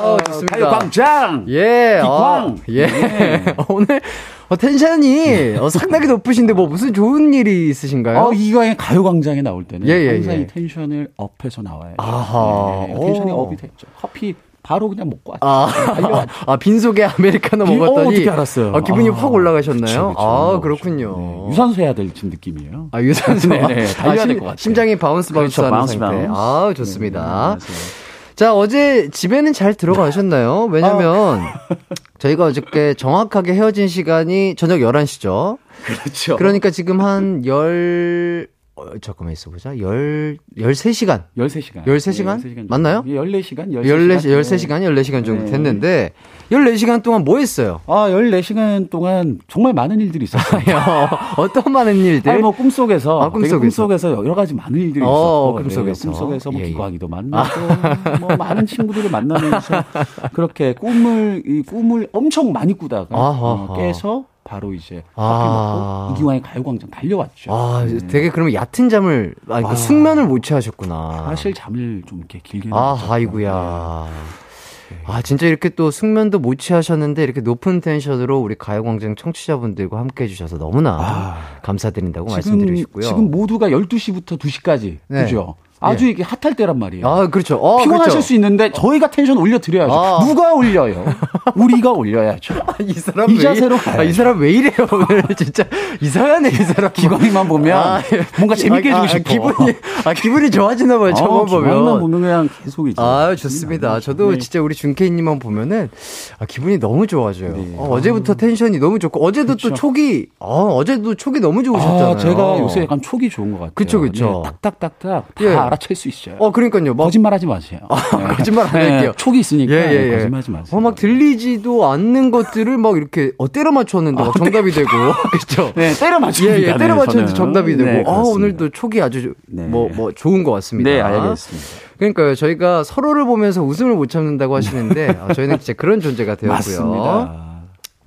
아우, 좋습니다. 가요광장! 예, 기광. 어, 예. 네. [LAUGHS] 오늘 어, 텐션이 어, 상당히 높으신데 뭐 무슨 좋은 일이 있으신가요? 어, 이거에 가요광장에 나올 때는 예, 예, 항상 예. 이 텐션을 업해서 나와요. 아하. 네, 텐션이 오. 업이 됐죠. 커피 바로 그냥 먹고 왔죠. 아. 아 빈속에 아메리카노 비- 먹었더니 어, 어떻게 알았어요? 아, 기분이 아, 확 올라가셨나요? 그쵸, 그쵸. 아 그렇군요. 네, 유산소 해야 될 지금 느낌이에요. 아 유산소. [LAUGHS] 네, 네, 달려야 심- 될것 같아요. 심장이 bounce bounce 그렇죠, 하는 상태. 아 좋습니다. 네. 자 어제 집에는 잘 들어가셨나요? 왜냐면 [LAUGHS] 저희가 어저께 정확하게 헤어진 시간이 저녁 11시죠. 그렇죠. 그러니까 지금 한 열, 어, 잠깐만 있어보자. 열, 13시간. 13시간. 13시간? 정도. 맞나요? 예, 14시간? 13시간? 14, 13시간, 14시간 정도 네. 됐는데, 14시간 동안 뭐 했어요? 아, 14시간 동안 정말 많은 일들이 있었어요. 야, [LAUGHS] 어떤 많은 일들? 아니, 뭐, 꿈속에서. 아, 꿈속에서. 꿈속에서 여러 가지 많은 일들이 어, 있었고. 꿈속에서. 네, 꿈속에서 뭐, 예, 예. 기광이도 만나고, 뭐, 많은 친구들을 만나면서, 그렇게 꿈을, 이 꿈을 엄청 많이 꾸다가, 아하. 어, 깨서, 바로 이제, 아. 먹고, 이기광의 가요광장 달려왔죠. 아, 네. 되게 그러면 얕은 잠을, 아, 그러니까 아. 숙면을 못 취하셨구나. 사실 잠을 좀 이렇게 길게. 아. 아이구야. 아, 진짜 이렇게 또 숙면도 못 취하셨는데 이렇게 높은 텐션으로 우리 가요광장 청취자분들과 함께 해주셔서 너무나 아. 감사드린다고 지금, 말씀드리고 싶고요. 지금 모두가 12시부터 2시까지. 네. 그죠? 아주 이게 핫할 때란 말이에요. 아, 그렇죠. 어, 피곤하실 그렇죠. 수 있는데 저희가 텐션 올려드려야죠. 아. 누가 올려요? 우리가 올려야죠. 이 사람 이왜 자세로 이- 아, 이. 사람 왜 이래요 [LAUGHS] 오늘 진짜 이상하네 이 사람 기광이만 보면 아, 뭔가 재밌게 아, 해주고 아, 싶어. 기분이 아 기분이 좋아지나 봐요 저만 어, 보면 보면 그냥 계속 이제. 아 좋습니다 저도 네. 진짜 우리 준케이님만 보면은 아, 기분이 너무 좋아져요 네. 어, 제부터 텐션이 너무 좋고 어제도 또 그쵸. 촉이 어, 어제도 촉이 너무 좋으셨잖아요 아, 제가 요새 약간 촉이 좋은 것 같아요. 그쵸, 그쵸. 네, 딱딱딱딱 다 예. 알아챌 수 있어요. 어 그러니까요 막 거짓말하지 마세요. 네. 거짓말 안 네, 할게요. 촉이 있으니까 예, 예, 예. 거짓말하지 마세요. 어, 막 들리지도 않는 것들을 막 이렇게 어, 때려 맞췄는데 막 정답이 되고 [LAUGHS] 그렇죠 네, 때려 맞춥니다. 예, 예, 때려 네, 맞췄는데 저는. 정답이 되고, 네, 아. 오늘도 촉이 아주, 네. 뭐, 뭐, 좋은 것 같습니다. 네, 알겠습니다. 그러니까요, 저희가 서로를 보면서 웃음을 못 참는다고 하시는데, [LAUGHS] 아, 저희는 진짜 그런 존재가 되었고요. 맞습니다.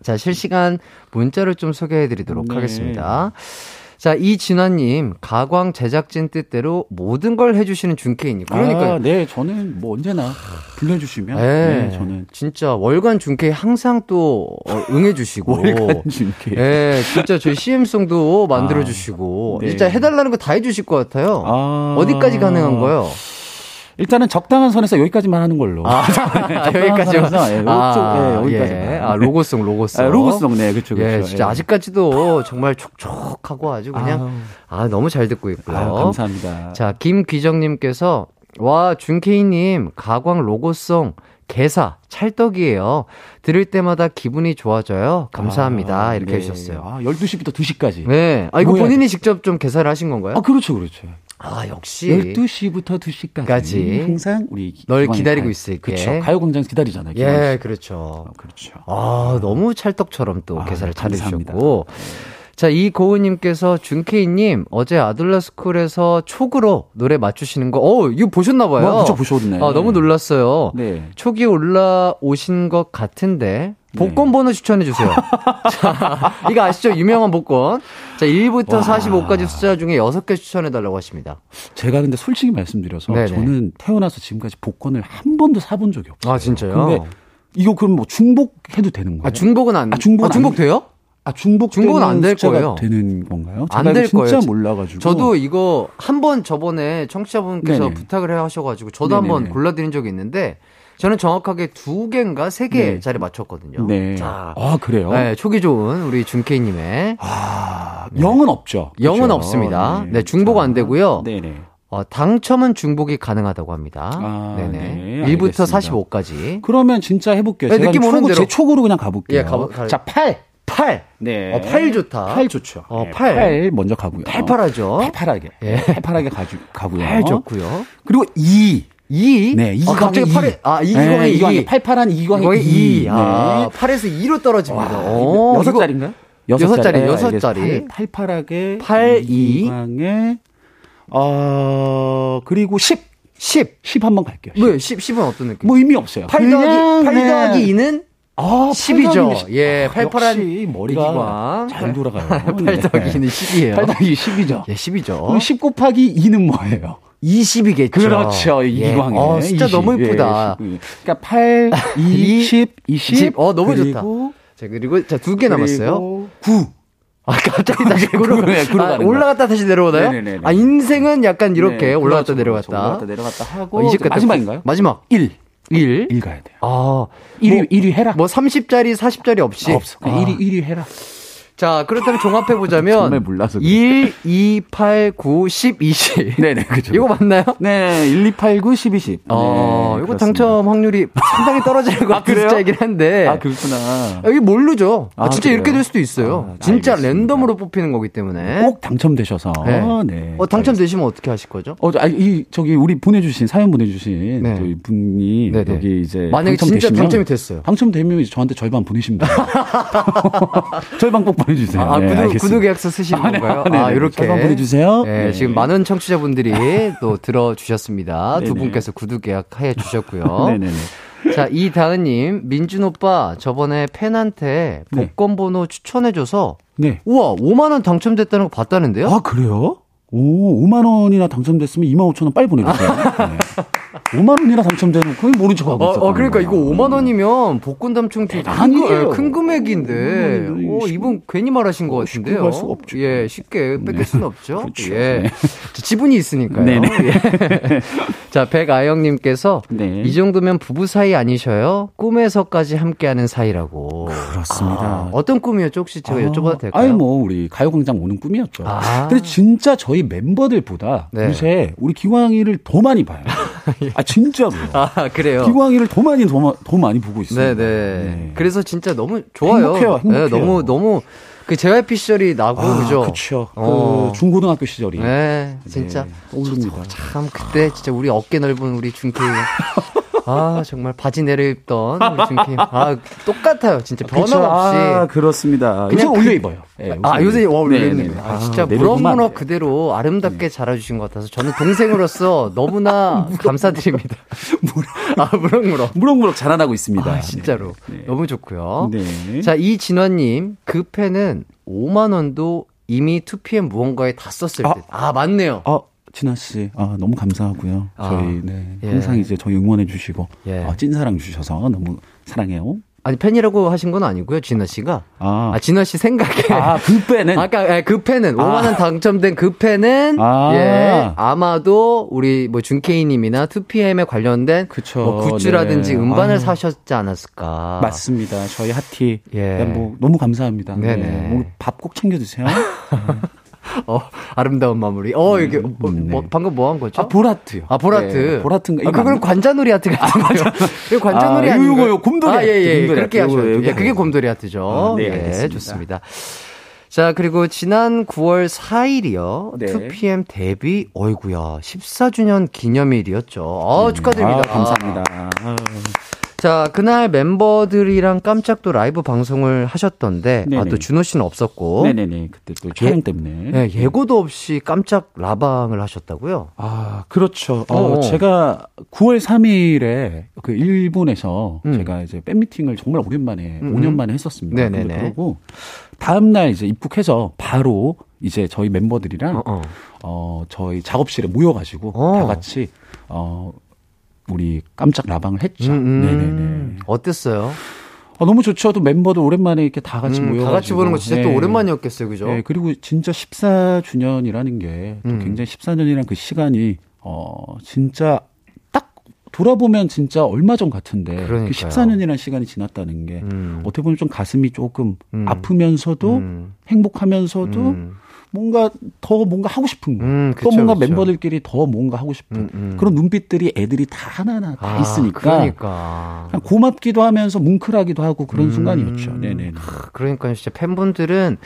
자, 실시간 문자를 좀 소개해 드리도록 네. 하겠습니다. 자, 이진화님, 가광 제작진 뜻대로 모든 걸 해주시는 준케이님. 그러니까, 아, 네, 저는 뭐 언제나 불러주시면 예, 네, 저는 진짜 월간 준케이 항상 또 어, 응해주시고. [LAUGHS] 월간 준케이. 예, 진짜 저희 CM송도 만들어주시고. 아, 네. 진짜 해달라는 거 다 해주실 것 같아요. 아. 어디까지 가능한 거요? 일단은 적당한 선에서 여기까지만 하는 걸로. 아, 여기까지요? 예, 요쪽, 예, 여기까지만. 예. 아, 로고송, 로고송. 아, 로고송, 네, 그쵸, 그쵸. 예, 진짜 예. 아직까지도 정말 촉촉하고 아주 그냥, 아, 너무 잘 듣고 있고요. 아유, 감사합니다. 자, 김귀정님께서, 와, 준케이님, 가광 로고송, 개사, 찰떡이에요. 들을 때마다 기분이 좋아져요. 감사합니다. 아, 이렇게 네. 해주셨어요. 아, 12시부터 2시까지. 네. 아, 이거 뭐야, 본인이 직접 좀 개사를 하신 건가요? 아, 그렇죠, 그렇죠. 아, 역시. 12시부터 2시까지. 까지. 항상 우리 널 기다리고. 있을게. 그렇죠. 가요광장 기다리잖아요. 기광 예, 씨. 그렇죠. 어, 그렇죠. 아, 너무 찰떡처럼 또 아, 개사를 감사합니다. 잘해주셨고. 자, 이고은님께서 준케이님, 어제 아둘라 스쿨에서 촉으로 노래 맞추시는 거, 어, 이거 보셨나봐요. 뭐, 그쵸, 보셨네. 아, 너무 놀랐어요. 네. 촉이 올라오신 것 같은데, 복권 번호 추천해 주세요. [LAUGHS] 자, 이거 아시죠? 유명한 복권. 자, 1부터 와. 45까지 숫자 중에 6개 추천해 달라고 하십니다. 제가 근데 솔직히 말씀드려서 네네. 저는 태어나서 지금까지 복권을 한 번도 사본 적이 없어요. 아, 진짜요? 근데 이거 그럼 뭐 중복해도 되는 거예요? 아, 중복은 안, 아, 중복은 아, 중복 안- 돼요? 아, 중복 중복은 안될 숫자가 거예요. 되는 건가요? 안될 이거 진짜 거예요. 몰라 가지고. 저도 이거 한 번 저번에 청취자분께서 네네. 부탁을 해 하셔 가지고 저도 네네네. 한번 골라 드린 적이 있는데 저는 정확하게 두 개인가 세 네. 개짜리 맞췄거든요. 네. 자, 아 그래요? 네, 초기 좋은 우리 준케이님의 아, 영은 없죠. 영은 그렇죠? 없습니다. 네, 중복 안 되고요. 네네. 어, 당첨은 중복이 가능하다고 합니다. 아, 네네. 네, 1부터 알겠습니다. 45까지. 그러면 진짜 해볼게요. 네, 느낌 오는 대로. 제 촉으로 그냥 가볼게요. 예, 가보- 가- 자, 8. 팔. 네. 어, 팔 좋다. 팔 좋죠. 어, 네, 팔. 팔 먼저 가고요. 팔팔하죠. 팔팔하게. 예. 네, 팔팔하게 가주, 가고요. 팔 좋고요. 그리고 이. 이. 네, 아, 이기광의 갑자기 이. 팔에, 아, 이기광의 네, 이. 이기광의 팔팔한 이기광의 이기광의 이. 이. 아, 네. 팔에서 2로 떨어집니다. 와, 오, 여섯 이거- 자리인가요? 여섯 자리, 네, 여섯 알겠습니다. 자리. 팔, 팔팔하게. 팔, 이. 이기광의, 어, 그리고 10. 10. 10 한번 갈게요. 뭐, 10, 10은 어떤 느낌? 뭐 의미 없어요. 8 더하기, 그냥, 8 네. 더하기 2는 아, 10이죠. 예, 아, 팔팔한 역시 머리가. 잘 돌아가요. 8 더하기 2는 10이에요. 8 더하기 10이죠. 예, 10이죠. 그럼 10 곱하기 2는 뭐예요? 20이겠죠. 그렇죠. 이기광에. 어, 숫자 20. 너무 이쁘다. 예, 10. 그러니까 8, 2, 10, 20. 20. 어, 너무 좋다. 자, 그리고 자, 두 개 남았어요. 9. 아, 갑자기 다시 구로, 네, 아, 올라갔다 다시 내려오나요? 네네네네. 아, 인생은 약간 이렇게 네, 올라갔다 그렇죠, 내려갔다. 그렇죠. 올라갔다 내려갔다 하고. 어, 20 갔다 마지막인가요? 마지막. 1. 1. 1 가야 돼요. 아, 1위, 뭐, 1위 해라. 뭐 30짜리, 40짜리 없이. 없어. 그냥 아. 1위, 1위 해라. 자, 그렇다면 종합해 보자면 [LAUGHS] 정말 몰라서 그래. 1, 2, 8, 9, 10, 20. 네네, 그죠. 이거 맞나요? 네, 1, 2, 8, 9, 10, 20. 어, 네, 이거. 당첨 확률이 [LAUGHS] 상당히 떨어지는 것 아, 같은 그래요? 숫자이긴 한데. 아, 그렇구나. 여기 모르죠. 아, 아, 진짜 그래요? 이렇게 될 수도 있어요. 아, 진짜 알겠습니다. 랜덤으로 뽑히는 거기 때문에. 꼭 당첨되셔서. 네. 네. 어, 당첨되시면 어떻게 하실 거죠? 어, 저, 아, 이, 저기, 우리 보내주신, 사연 보내주신, 네. 분이, 네네. 여기 이제. 만약에 진짜 당첨되시면- 당첨이 됐어요. 당첨되면 이제 저한테 절반 돼요. [LAUGHS] 절반 꼭 보내주세요. 아, 네, 구독. 구독 계약서 쓰시는 아, 네. 건가요? 아, 네네. 아, 이렇게. 절반 보내주세요. 네, 네. 지금 많은 청취자분들이 또 들어주셨습니다. 두. 분께서 구독 계약해 주셨고요. [LAUGHS] 네네네. 자, 이다은님, 민준 오빠, 저번에 팬한테 네. 복권 번호 추천해줘서, 네. 우와, 5만원 당첨됐다는 거 봤다는데요? 아, 그래요? 오, 5만 원이나 당첨됐으면 2만 5천 원 빨리 보내주세요. 네. 5만 원이나 당첨되면 그건 모른 척하고 어, 있었던 어, 그러니까 거예요. 이거 5만 원이면 복권 당첨 중 대단한 큰, 거- 일이에요. 예, 큰 금액인데, 음, 어, 이분 괜히 말하신 것 어, 같은데요. 갈 수가 없죠. 예, 쉽게 뺏길 수는 없죠. 그렇죠. 예. 네. 저 지분이 있으니까요. 네네. 예. [LAUGHS] 자, 백아영님께서, 네. 이 정도면 부부 사이 아니셔요? 꿈에서까지 함께하는 사이라고. 그렇습니다. 아, 어떤 꿈이었죠? 혹시 제가 여쭤봐도 될까요? 아니, 뭐, 우리 가요광장 오는 꿈이었죠. 아. 근데 진짜 저희 멤버들보다 네. 요새 우리 기광이를 더 많이 봐요. [LAUGHS] 아, 진짜로요. 아, 그래요? 기광이를 더 많이, 더, 마- 더 많이 보고 있어요. 네네. 그래서 진짜 너무 좋아요. 행복해요, 행복해요. 네, 너무, 너무, 그 JYP 시절이 나고, 아, 그죠? 그쵸. 어. 그 중고등학교 시절이. 네, 진짜. 떠오릅니다. 참, 그때 진짜 우리 어깨 넓은 우리 준케이. [LAUGHS] 아, 정말 바지 내려입던 우리 준케이. 아, 똑같아요. 진짜 변함없이. 아, 그렇습니다. 그냥 요새 그- 올려 입어요. 네, 아, 요새 와, 올려 네, 입는 네. 거. 아, 진짜 무럭무럭. 그대로 아름답게 자라주신 것 같아서 저는 동생으로서 [LAUGHS] 너무나 감사드립니다. [LAUGHS] 아, 무럭무럭. 무럭무럭 자라나고 있습니다. 아, 진짜로. 네. 네. 너무 좋고요. 네. 자, 이진원님, 그 펜은 5만원도 이미 2PM 무언가에 다 썼을 아. 때. 아, 맞네요. 아, 진아 씨, 아, 너무 감사하고요. 아, 저희, 네. 예. 항상 이제 저희 응원해 주시고, 예. 아, 찐사랑 주셔서 너무 사랑해요. 아니, 팬이라고 하신 건 아니고요, 진아 씨가. 아, 아, 진아 씨 생각에. 아, 그 빼는. 아까 예, 그 펜은 5만 원 당첨된 그 펜은 아. 예 아마도 우리 뭐 준케이님이나 2PM에 관련된 그쵸, 뭐 굿즈라든지 네. 음반을 아. 사셨지 않았을까 맞습니다. 저희 하티. 예. 네, 뭐, 너무 감사합니다. 네네. 밥꼭 챙겨 드세요. [LAUGHS] 어 아름다운 마무리 어 이게 뭐, 네. 뭐, 방금 뭐 한 거죠? 아, 보라트요. 아 보라트 네, 보라트인가? 아, 맞나? 관자놀이 하트 같은 거요 이거 관자놀이 아, 아닌가요? 이거, 이거 곰돌이 아, 예, 예, 곰돌이 그렇게 이거, 예, 그게. 곰돌이 하트죠 아, 네, 예 알겠습니다. 좋습니다 자 그리고 지난 9월 4일이요 네. 2PM 데뷔 어이구야 14주년 기념일이었죠 어 축하드립니다 아, 감사합니다. 아, 자, 그날 멤버들이랑 깜짝 또 라이브 방송을 하셨던데, 아, 네네. 또 준호 씨는 없었고, 네네네. 그때 또 촬영 때문에. 예, 예고도 없이 깜짝 라방을 하셨다고요? 아, 그렇죠. 어, 어. 제가 9월 3일에 그 일본에서 음. 제가 이제 팬미팅을 정말 오랜만에 음. 5년 만에 했었습니다. 네네네. 그러고 다음날 이제 입국해서 바로 이제 저희 멤버들이랑 어, 어, 어. 저희 작업실에 모여가지고 어. 다 같이 어 우리 깜짝 라방을 했죠. 음, 음. 네네네. 어땠어요? 어, 너무 좋죠. 또 멤버들 오랜만에 이렇게 다 같이 음, 모여가지고 다 같이 보는 거 진짜 또 네. 오랜만이었겠어요, 그죠? 네, 그리고 진짜 14주년이라는 게 또 음. 굉장히 14년이란 그 시간이 어 진짜 딱 돌아보면 진짜 얼마 전 같은데 그 그러니까요. 14년이라는 시간이 지났다는 게 음. 어떻게 보면 좀 가슴이 조금 음. 아프면서도 음. 행복하면서도 음. 뭔가 더 뭔가 하고 싶은 거. 음, 또 그쵸, 뭔가 그쵸. 멤버들끼리 더 뭔가 하고 싶은 음, 음. 그런 눈빛들이 애들이 다 하나하나 다 아, 있으니까 그러니까. 고맙기도 하면서 뭉클하기도 하고 그런 음. 순간이었죠. 네네. 그러니까 진짜 팬분들은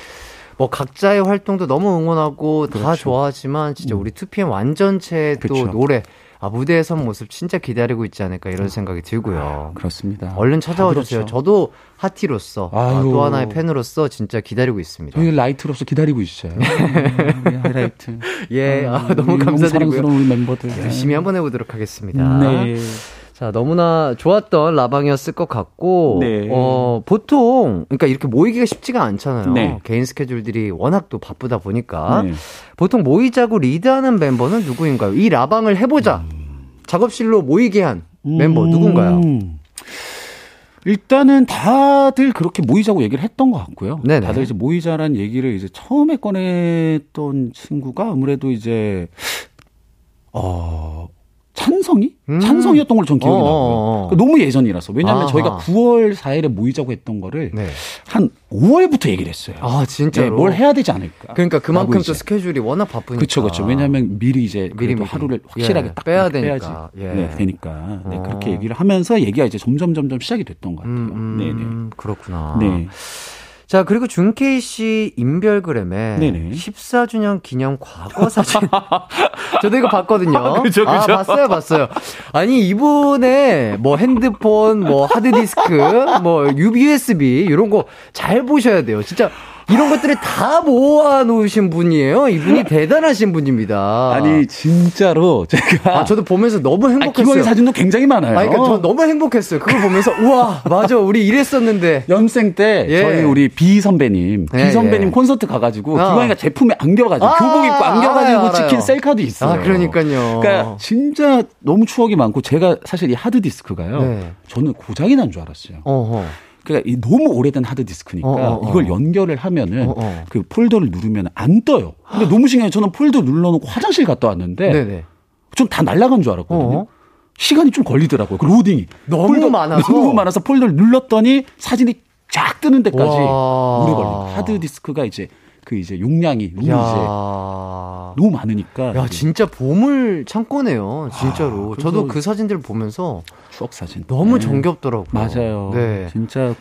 뭐 각자의 활동도 너무 응원하고 다 그렇죠. 좋아하지만 진짜 우리 2PM 완전체 또 그쵸. 노래 아 무대에 선 모습 진짜 기다리고 있지 않을까 이런 생각이 들고요. 그렇습니다. 얼른 찾아와 다 주세요. 그렇죠. 저도 하티로서 아. 또 하나의 팬으로서 진짜 기다리고 있습니다. 저희 라이트로서 기다리고 있어요. 음, 우리 하이라이트. [LAUGHS] 예, 아, 음, 너무 감사드리고요. 사랑스러운 우리 멤버들. 열심히 한번 해보도록 하겠습니다. 네. 자, 너무나 좋았던 라방이었을 것 같고, 네. 어, 보통, 그러니까 이렇게 모이기가 쉽지가 않잖아요. 네. 개인 스케줄들이 워낙 또 바쁘다 보니까. 네. 보통 모이자고 리드하는 멤버는 누구인가요? 이 라방을 해보자. 작업실로 모이게 한 멤버 누군가요? 음. 일단은 다들 그렇게 모이자고 얘기를 했던 것 같고요. 네네. 다들 이제 모이자란 얘기를 이제 처음에 꺼냈던 친구가 아무래도 이제 어 찬성이? 음. 찬성이었던 걸로 전 기억이 어어어. 나고요. 그러니까 너무 예전이라서. 왜냐하면 아하. 저희가 9월 4일에 모이자고 했던 거를 네. 한 5월부터 얘기를 했어요. 아, 진짜로? 네, 뭘 해야 되지 않을까. 그러니까 그만큼 또. 스케줄이 워낙 바쁘니까. 그렇죠, 그렇죠. 왜냐하면 미리 이제 미리. 하루를 확실하게 예, 딱 빼야 되니까. 빼야지. 예. 네, 되니까 네, 어. 그렇게 얘기를 하면서 얘기가 이제 점점 점점 시작이 됐던 것 같아요. 음, 네네. 음, 그렇구나. 네. 자, 그리고 준케이 씨 인별그램에 네네. 14주년 기념 과거 사진. [LAUGHS] 저도 이거 봤거든요. 그죠, 아, 그죠. 봤어요, 봤어요. 아니, 이분의 뭐 핸드폰, 뭐 하드디스크, 뭐 USB, 이런 거 잘 보셔야 돼요. 진짜 이런 것들을 다 모아 놓으신 분이에요. 이분이 대단하신 분입니다. 아니 진짜로 제가 아, 저도 보면서 너무 아, 행복했어요. 기광의 사진도 굉장히 많아요. 아, 그러니까 저 너무 행복했어요. 그걸 보면서 우와, 맞아, 우리 이랬었는데. 연생 때 예. 저희 우리 비 선배님, 예, 비 선배님 예. 콘서트 가가지고 아. 기광이가 제품에 안겨가지고 아, 교복 입고 안겨가지고 알아요, 알아요. 찍힌 셀카도 있어요. 아, 그러니까요. 그러니까 진짜 너무 추억이 많고 제가 사실 이 하드 디스크가요. 네. 저는 고장이 난 줄 알았어요. 어허. 그러니까 이 너무 오래된 하드 디스크니까 어, 어, 어. 이걸 연결을 하면은 어, 어. 그 폴더를 누르면 안 떠요. 근데 너무 신기해요. 저는 폴더 눌러놓고 화장실 갔다 왔는데. 좀 다 날아간 줄 알았거든요. 어. 시간이 좀 걸리더라고요. 그 로딩이 너무 많아서? 너무 많아서 폴더를 눌렀더니 사진이 쫙 뜨는 데까지 와. 오래 걸려요. 하드 디스크가 이제 그 이제 용량이 너무 야. 이제 너무 많으니까 야, 이게 진짜 보물 창고네요. 진짜로. 아, 저도 그 사진들 보면서 추억 사진 너무 네. 정겹더라고요. 맞아요. 네. 진짜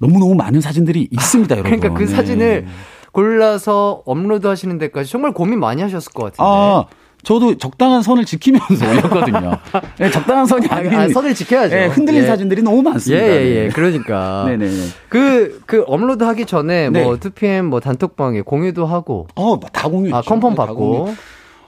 너무 너무 많은 사진들이 있습니다, [LAUGHS] 여러분. 그러니까 그 네. 사진을 골라서 업로드 하시는 데까지 정말 고민 많이 하셨을 것 같은데. 아, 저도 적당한 선을 지키면서 [LAUGHS] 올렸거든요. 네, 적당한 선이 아닌 아, 선을 지켜야죠. 네, 흔들린 예. 사진들이 너무 예, 많습니다. 예, 예. 네. 그러니까. 네네. [LAUGHS] 그, 그 업로드 하기 전에 네. 뭐 2PM 뭐 단톡방에 공유도 하고. 어, 다 공유. 아, confirm 받고.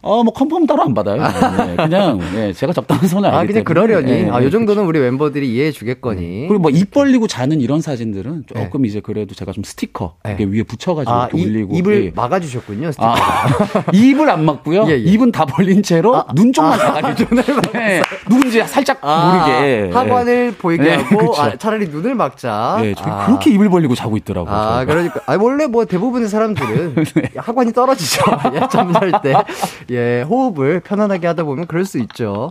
어, 뭐 컨펌 따로 안 받아요. 네, 그냥 예, 제가 적당한 선을 아, 알기 그냥 때문에. 그러려니. 예, 아, 예, 요 정도는 우리 멤버들이 이해해 주겠거니. 그리고 뭐 입 벌리고 자는 이런 사진들은 조금 이제 그래도 제가 좀 스티커 네. 이렇게 위에 붙여가지고 아, 올리고 입을 예. 막아주셨군요. 스티커. 아, [LAUGHS] 입을 안 막고요. 예, 예. 입은 다 벌린 채로 아, 눈 쪽만 아, 나가리죠. [LAUGHS] 네, 누군지 살짝 아, 모르게 하관을 보이게 네, 하고. 아, 차라리 눈을 막자. 네, 저 아. 그렇게 입을 벌리고 자고 있더라고요. 아, 저희가. 그러니까. 아, 원래 뭐 대부분의 사람들은 [LAUGHS] 하관이 떨어지죠. 예, 잠잘 때. 예, 호흡을 편안하게 하다 보면 그럴 수 있죠.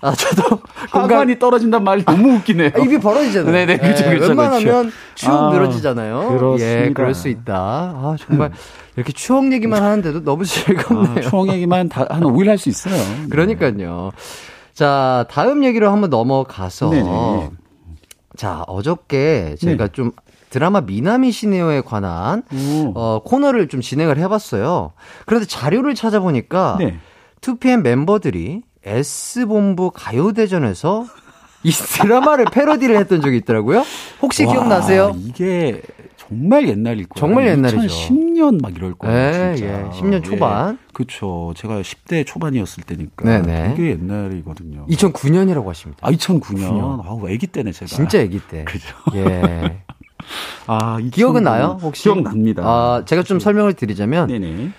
아, 저도 [LAUGHS] 공간, 하관이 떨어진단 말이 너무 웃기네요. 아, 입이 벌어지잖아요. 네네, 그쵸, 예, 그쵸, 웬만하면. 쭉 아, 늘어지잖아요. 그렇습니다. 예, 그럴 수 있다. 아, 정말 이렇게 추억 얘기만 하는데도 너무 즐겁네요. 아, 추억 얘기만 다, 한 5일 할 수 있어요. [LAUGHS] 그러니까요. 자, 다음 얘기로 한번 넘어가서. 네네. 자, 어저께 제가 좀 드라마 미나미 시네요에 관한 오. 어, 코너를 좀 진행을 해봤어요. 그런데 자료를 찾아보니까 네. 2PM 멤버들이 S본부 가요대전에서 이 드라마를 [LAUGHS] 패러디를 했던 적이 있더라고요. 혹시 와, 기억나세요? 이게 정말 옛날일 거예요. 정말 옛날이죠. 2010년 막 이럴 거예요. 예, 진짜. 예. 10년 초반. 그렇죠. 제가 10대 초반이었을 때니까. 네네. 되게 옛날이거든요. 2009년이라고 하십니다. 아, 2009년. 2009년. 아우, 아기 때네, 제가. 진짜 아기 때. [LAUGHS] 그죠. 예. 아, 2009년. 기억은 나요? 혹시? 기억납니다. 아, 제가 좀 설명을 드리자면 네네.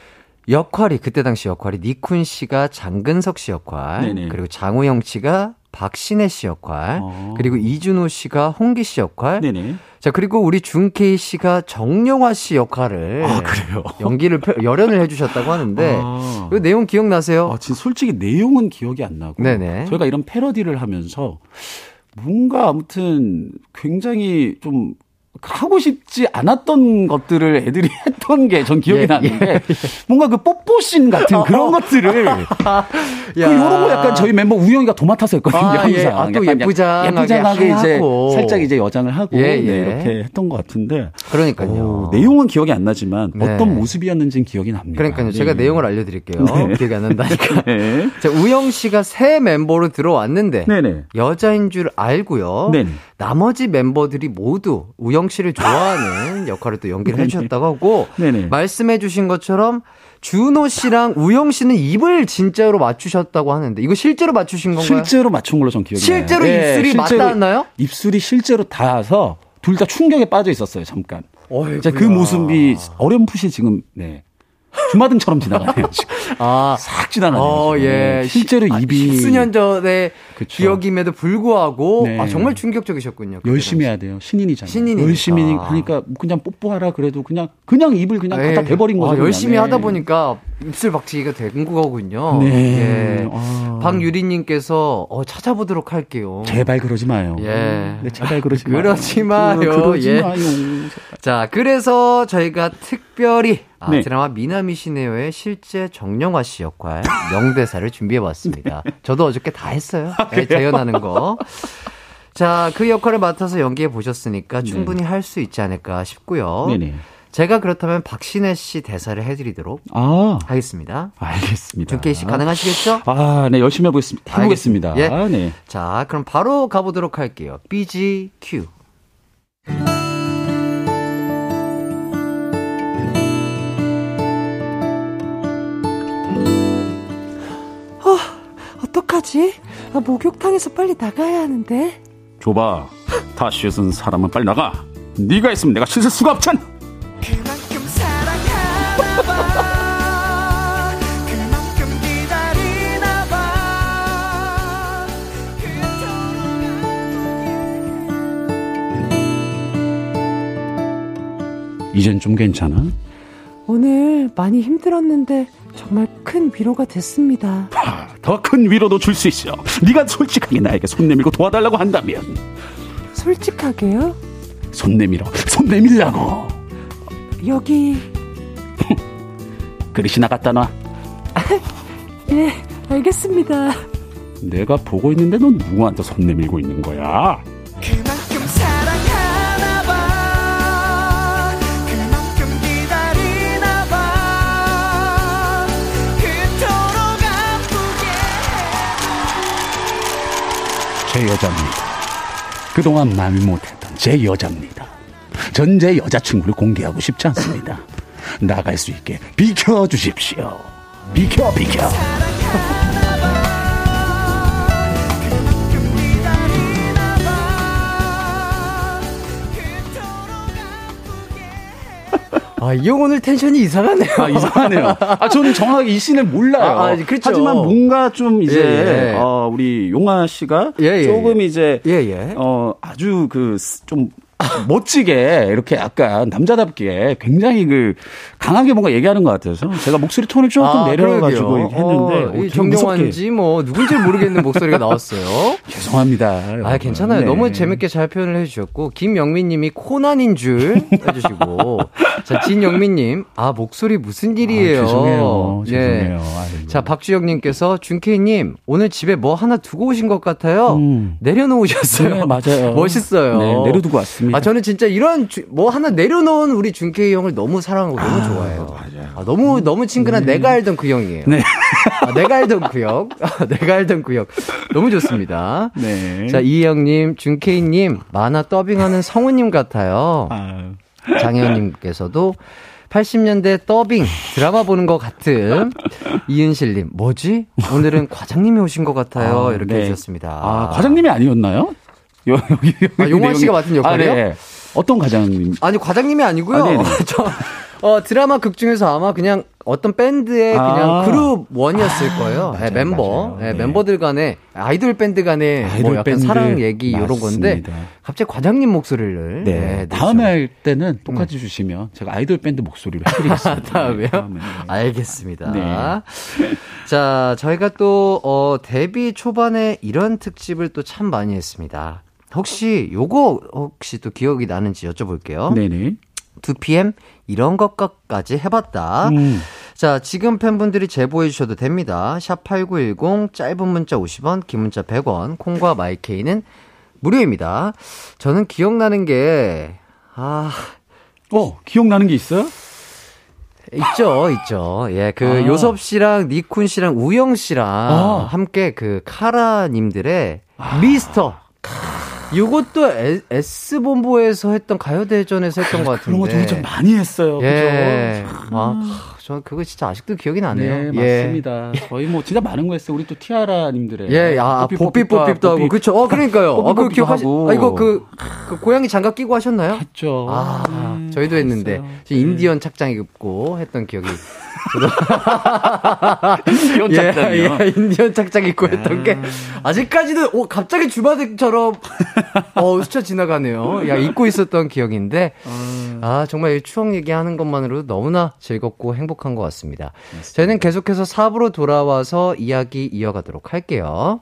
역할이 그때 당시 역할이 니쿤 씨가 장근석 씨 역할, 네네. 그리고 장우영 씨가 박신혜 씨 역할, 어. 그리고 이준호 씨가 홍기 씨 역할, 네네. 자 그리고 우리 준케이 씨가 정영화 씨 역할을 아, 그래요? [LAUGHS] 연기를 펴- 열연을 해 주셨다고 하는데 아. 그 내용 기억나세요? 아, 진짜 솔직히 내용은 기억이 안 나고. 네네. 저희가 이런 패러디를 하면서 뭔가 아무튼 굉장히 좀 하고 싶지 않았던 것들을 애들이 [LAUGHS] 했던 게 전 기억이 예, 나는데 뭔가 그 뽀뽀씬 같은 그런 것들을 [LAUGHS] 그 요런 거 약간 저희 멤버 우영이가 도맡아서 했거든요. 아, 항상. 예. 아, 또 예쁘장하게 예쁘장하게 이제. 살짝 이제 여장을 하고 예, 네, 예. 이렇게 했던 것 같은데 그러니까요. 오, 내용은 기억이 안 나지만 네. 어떤 모습이었는지는 기억이 납니다. 그러니까요. 제가 네. 내용을 알려드릴게요. 네. 기억이 안 난다니까. [LAUGHS] 네. 자, 우영 씨가 새 멤버로 들어왔는데 네네. 여자인 줄 알고요. 나머지 멤버들이 모두 우영 씨를 좋아하는 [LAUGHS] 역할을 또 연기를 해주셨다고 하고 네네. 말씀해주신 것처럼 준호 씨랑 우영 씨는 입을 진짜로 맞추셨다고 하는데 이거 실제로 맞추신 건가요? 실제로 맞춘 걸로 전 기억이 나요. 실제로 예, 입술이 실제로 맞닿았나요? 입술이 실제로 닿아서 둘 다 충격에 빠져 있었어요, 잠깐. 어이구야. 자, 그 모습이 어렴풋이 지금 네. 주마등처럼 지나가네요. [LAUGHS] 지금. 아, 싹 지나가네요. 어. 예. 실제로 시- 아, 입이 수년 전의 그쵸. 기억임에도 불구하고 네. 아, 정말 충격적이셨군요. 열심히. 해야 돼요. 신인이잖아요. 신인이니까. 열심히 하니까 그냥 뽀뽀하라 그래도 그냥 그냥 입을 그냥 갖다 예. 대버린 거죠. 아, 열심히 그냥. 하다 네. 보니까 입술 박치기가 된 거군요. 네. 예. 아. 박유리님께서 어, 찾아보도록 할게요. 제발 그러지 마요. 예. 네, 제발 그러지 마요. 그러지 마요. 그러지 예. 마요. 자, 그래서 저희가 특별히 아, 네. 드라마 미나미시네요의 실제 정영화 씨 역할 명대사를 준비해봤습니다. [LAUGHS] 저도 어저께 다 했어요. 아, 네, 재연하는 거. 자, 그 역할을 맡아서 연기해 보셨으니까 충분히 할 수 있지 않을까 싶고요. 네. 네네. 제가 그렇다면 박신혜 씨 대사를 해드리도록 아, 하겠습니다. 알겠습니다. 준케이 씨 가능하시겠죠? 아, 네, 열심히 해보겠습니다. 해보겠습니다. 예. 네. 자, 그럼 바로 가보도록 할게요. BGQ. 어떡하지? 아, 목욕탕에서 빨리 나가야 하는데. 줘봐. 다 씻은 사람은 빨리 나가. 네가 있으면 내가 씻을 수가 없잖아. 이젠 좀 괜찮아? 오늘 많이 힘들었는데 정말 큰 위로가 됐습니다. 더 큰 위로도 줄 수 있어. 네가 솔직하게 나에게 손 내밀고 도와달라고 한다면 솔직하게요? 손 내밀어. 손 내밀라고. 여기 그릇이 나갔다 놔. [LAUGHS] 예 알겠습니다. 내가 보고 있는데 넌 누구한테 손 내밀고 있는 거야? 그만큼 사랑하나 봐 그만큼 기다리나 봐 그토록 아프게 제 여자입니다. 그동안 마음이 못했던 제 여자입니다. 전 제 여자친구를 공개하고 싶지 않습니다. 나갈 수 있게 비켜 주십시오. 비켜, 비켜. 기다리나 봐 그토록 아, 이형 오늘 텐션이 이상하네요. 아, 이상하네요. 아, 저는 정확하게 이 씬을 몰라요. 아, 아, 그렇죠. 하지만 뭔가 좀 이제, 예, 예. 어, 우리 용아 씨가 예, 예, 조금 이제, 예, 예. 어, 아주 그, 좀, 멋지게, 이렇게 약간 남자답게 굉장히 그, 강하게 뭔가 얘기하는 것 같아서 제가 목소리 톤을 조금 내려가지고 그러게요. 이렇게 했는데, 어, 어, 정경환인지 뭐 누군지 모르겠는 목소리가 [LAUGHS] 나왔어요. 죄송합니다. 아. 괜찮아요. 네. 너무 재밌게 잘 표현을 해주셨고, 김영민님이 코난인 줄 [LAUGHS] 해주시고, 자, 진영민님, 아, 목소리 무슨 일이에요? 아, 죄송해요. 예. 죄송해요. 아이고. 자, 박주영님께서, 준케이님, 오늘 집에 뭐 하나 두고 오신 것 같아요. 음. 내려놓으셨어요. 네, [LAUGHS] 맞아요. 멋있어요. 네, 내려두고 왔습니다. 아, 저는 진짜 이런, 주- 뭐 하나 내려놓은 우리 준케이 형을 너무 사랑하고 너무 좋아해요. 아, 너무, 너무 친근한 내가 알던 그 형이에요. 네. 아, 내가 알던 그 형. 아, 내가 알던 그 형. 너무 좋습니다. 네. 자, 이혜영님, 준케이님, 만화 더빙하는 성우님 같아요. 아, 장혜연님께서도 80년대 더빙 드라마 보는 것 같은 이은실님, 뭐지? 오늘은 과장님이 오신 것 같아요. 아, 이렇게 네. 해주셨습니다. 아, 과장님이 아니었나요? 여, 여기, 여기 아, 용환 씨가 맡은 역할이요? 아, 네. 어떤 과장님? 아니 과장님이 아니고요. 아, 네네. [LAUGHS] 저 어, 드라마 극 중에서 아마 그냥 어떤 밴드의 아. 그냥 그룹 원이었을 거예요. 맞아요, 네, 멤버. 네, 네. 멤버들 간의 아이돌 밴드 간의 뭐 아이돌 약간 밴드. 사랑 얘기 이런 건데. 갑자기 과장님 목소리를 네. 네, 다음에. 할 때는 똑같이 주시면 제가 아이돌 밴드 목소리로 해드리겠습니다. [LAUGHS] 다음에요? 네, 다음에. 알겠습니다. 네. 자, 저희가 또, 어, 데뷔 초반에 이런 특집을 또 참 많이 했습니다. 혹시 요거 혹시 또 기억이 나는지 여쭤볼게요. 네네. 2PM 이런 것까지 해봤다. 음. 자, 지금 팬분들이 제보해 주셔도 됩니다. 샵8910 짧은 문자 50원, 긴 문자 100원, 콩과 마이케이는 무료입니다. 저는 기억나는 게, 아, 어, 기억나는 게 있어요? 있죠, 있죠. 예, 그 아. 요섭 씨랑 니쿤 씨랑 우영 씨랑 아. 함께 그 카라님들의 미스터. 요것도 에- S본부에서 했던 가요대전에서 했던 것 같은데. 그런 거 저희 좀 많이 했어요. 예. 그죠? 아, 저 그거 진짜 아직도 기억이 나네요. 네, 예. 맞습니다. 저희 뭐 진짜 많은 거 했어요. 우리 또 티아라님들의. 예, 아, 뽀삐뽀삐도 하고, 그쵸. 어, 그러니까요. 어, 그 뽀삐뽀삐도 기억하시, 하고. 아, 이거 그, 그 고양이 장갑 끼고 하셨나요? 했죠. 아, 네, 저희도 했는데. 저 인디언 착장 입고 했던 기억이. [LAUGHS] 인디언 착장이요? 예, 예, 인디언 착장 입고 했던 게, 아직까지도, 오, 갑자기 주마등처럼, 어, 스쳐 지나가네요. 야, 입고 있었던 기억인데, 아, 정말 이 추억 얘기하는 것만으로도 너무나 즐겁고 행복한 것 같습니다. 저희는 계속해서 4부로 돌아와서 이야기 이어가도록 할게요.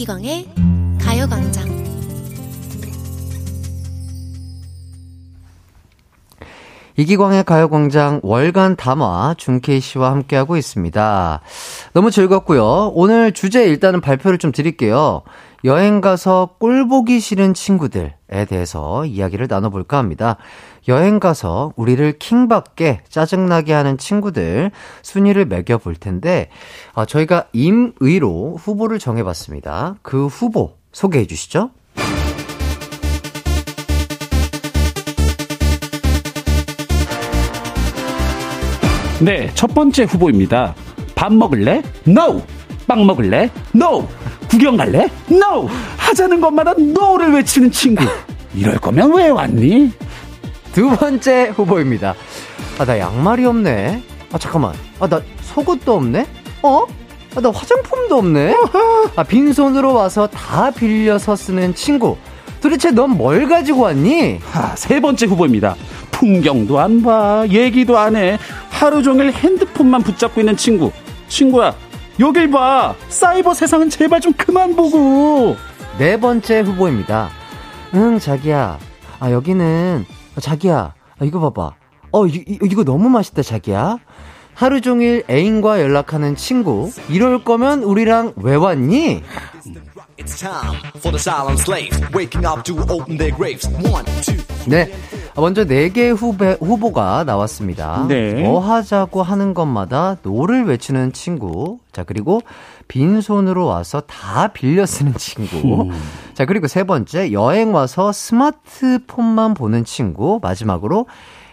이기광의 가요광장 이기광의 가요광장 월간 담화 준케이 씨와 함께하고 있습니다. 너무 즐겁고요. 오늘 주제 일단은 발표를 좀 드릴게요. 여행 가서 꼴 보기 싫은 친구들에 대해서 이야기를 나눠볼까 합니다. 여행 가서 우리를 킹받게 짜증나게 하는 친구들 순위를 매겨볼 텐데, 아, 저희가 임의로 후보를 정해봤습니다. 그 후보 소개해 주시죠. 네, 첫 번째 후보입니다. 밥 먹을래? No! 빵 먹을래? No! 구경 갈래? No! 하자는 것마다 NO를 외치는 친구. 이럴 거면 왜 왔니? 두 번째 후보입니다. 아, 나 양말이 없네. 아, 잠깐만. 아, 나 속옷도 없네? 어? 아, 나 화장품도 없네? 아, 빈손으로 와서 다 빌려서 쓰는 친구. 도대체 넌 뭘 가지고 왔니? 아, 세 번째 후보입니다. 풍경도 안 봐, 얘기도 안 해. 하루 종일 핸드폰만 붙잡고 있는 친구. 친구야, 여길 봐. 사이버 세상은 제발 좀 그만 보고. 네 번째 후보입니다. 응, 자기야. 아, 여기는, 아, 자기야. 아, 이거 봐봐. 어, 이, 이- 이거 너무 맛있다, 자기야. 하루 종일 애인과 연락하는 친구. 이럴 거면 우리랑 왜 왔니? It's time for the silent slaves waking up to open their graves. One, two. 네. 먼저 네개 후배, 후보가 나왔습니다. 네. 뭐 하자고 하는 것마다 no를 외치는 친구. 자, 그리고 빈손으로 와서 다 빌려 쓰는 친구. 자, 그리고 세 번째, 여행 와서 스마트폰만 보는 친구. 마지막으로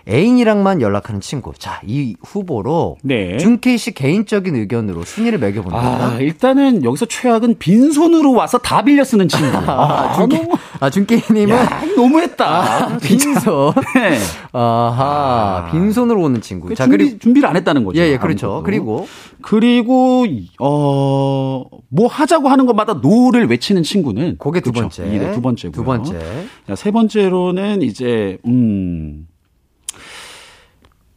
애인이랑만 연락하는 친구. 자, 이 후보로 네. 준케이 씨 개인적인 의견으로 순위를 매겨봅니다. 아, 일단은 여기서 최악은 빈손으로 와서 다 빌려 쓰는 친구. [LAUGHS] 아, 준케, 너무, 아, 준케이님은 야, 너무했다. 빈손. [LAUGHS] 네. 아하, 빈손으로 오는 친구. 자, 준비, 그리고 준비를 안 했다는 거죠. 예, 예, 그렇죠. 아무것도. 그리고 그리고 어, 뭐 하자고 하는 것마다 no를 외치는 친구는 그게 두 그렇죠. 번째. 네, 두 번째고요. 두 번째. 자, 세 번째로는 이제 음.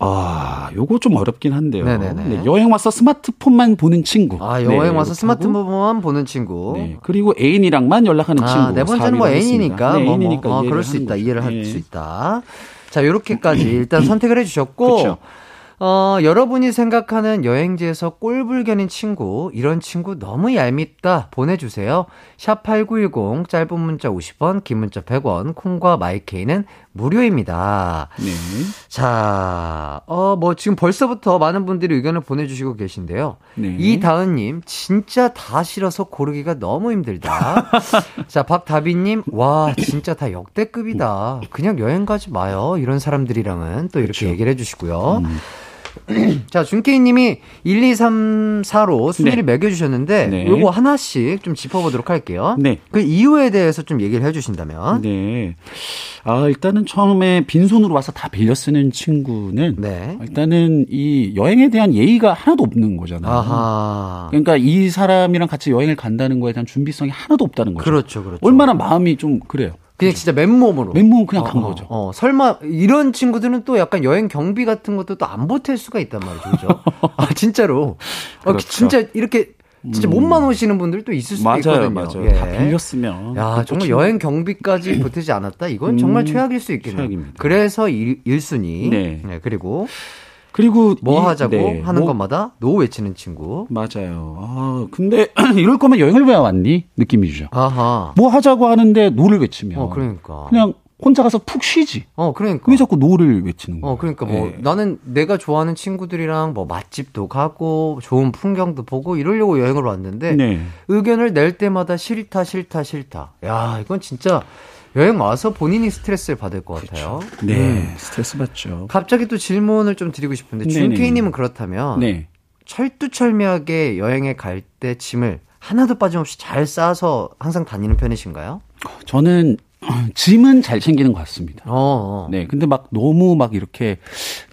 아, 요거 좀 어렵긴 한데요. 네네네. 네, 여행 와서 스마트폰만 보는 친구. 아, 네, 여행 와서 이렇게 하고, 스마트폰만 보는 친구. 네, 그리고 애인이랑만 연락하는 친구. 아, 네 번째는 뭐 애인이니까. 네, 뭐, 애인이니까 뭐, 어, 이해를 그럴 수 있다. 거죠. 이해를 할 예. 수 있다. 자, 요렇게까지 [CLEARS THROAT] 일단 선택을 해 주셨고. 그쵸. 어, 여러분이 생각하는 여행지에서 꼴불견인 친구, 이런 친구 너무 얄밉다 보내주세요. 샵8910, 짧은 문자 50원, 긴 문자 100원, 콩과 마이케이는 무료입니다. 네. 자, 어, 뭐 지금 벌써부터 많은 분들이 의견을 보내주시고 계신데요. 네. 이다은님, 진짜 다 싫어서 고르기가 너무 힘들다. [LAUGHS] 자, 박다비님, 와, 진짜 다 역대급이다. 그냥 여행 가지 마요. 이런 사람들이랑은 또 이렇게 얘기를 해주시고요. 자, 준케이님이 1, 2, 3, 4로 순위를 네. 매겨주셨는데, 네. 요거 하나씩 좀 짚어보도록 할게요. 네. 그 이유에 대해서 좀 얘기를 해주신다면. 네. 아, 일단은 처음에 빈손으로 와서 다 빌려 쓰는 친구는 네. 일단은 이 여행에 대한 예의가 하나도 없는 거잖아요. 아하. 그러니까 이 사람이랑 같이 여행을 간다는 거에 대한 준비성이 하나도 없다는 거죠. 그렇죠, 그렇죠. 얼마나 마음이 좀 그래요. 그냥 진짜 맨몸으로. 맨몸 그냥 어, 간 어, 거죠. 어, 설마 이런 친구들은 또 약간 여행 경비 같은 것도 또 안 보탤 수가 있단 말이죠. 그죠? [LAUGHS] 아, 진짜로. 어, 그렇죠. 진짜 이렇게 진짜 몸만 오시는 분들도 있을 수도 맞아요, 있거든요. 맞아요. 예. 다 빌렸으면. 야, 정말 참- 여행 경비까지 보태지 않았다? 이건 정말 음, 최악일 수 있겠네요. 최악입니다. 그래서 1, 일순위 네. 그리고 그리고 뭐 이- 하자고 네, 하는 뭐- 것마다 노 외치는 친구. 맞아요. 아, 근데 [CLEARS THROAT] 이럴 거면 여행을 왜 왔니? 느낌이죠. 아하. 뭐 하자고 하는데 no를 외치면 어, 그러니까. 그냥 혼자 가서 푹 쉬지. 어, 그러니까. 왜 자꾸 no를 외치는 거야? 어, 그러니까 뭐 예. 나는 내가 좋아하는 친구들이랑 뭐 맛집도 가고 좋은 풍경도 보고 이러려고 여행을 왔는데 네. 의견을 낼 때마다 싫다 싫다 싫다. 야, 이건 진짜 여행 와서 본인이 스트레스를 받을 것 같아요. 네, 음. 스트레스 받죠. 갑자기 또 질문을 좀 드리고 싶은데 네네. 준케이님은 그렇다면 네. 철두철미하게 여행에 갈 때 짐을 하나도 빠짐없이 잘 싸서 항상 다니는 편이신가요? 저는 짐은 잘 챙기는 것 같습니다. 어, 어. 네, 근데 막 너무 막 이렇게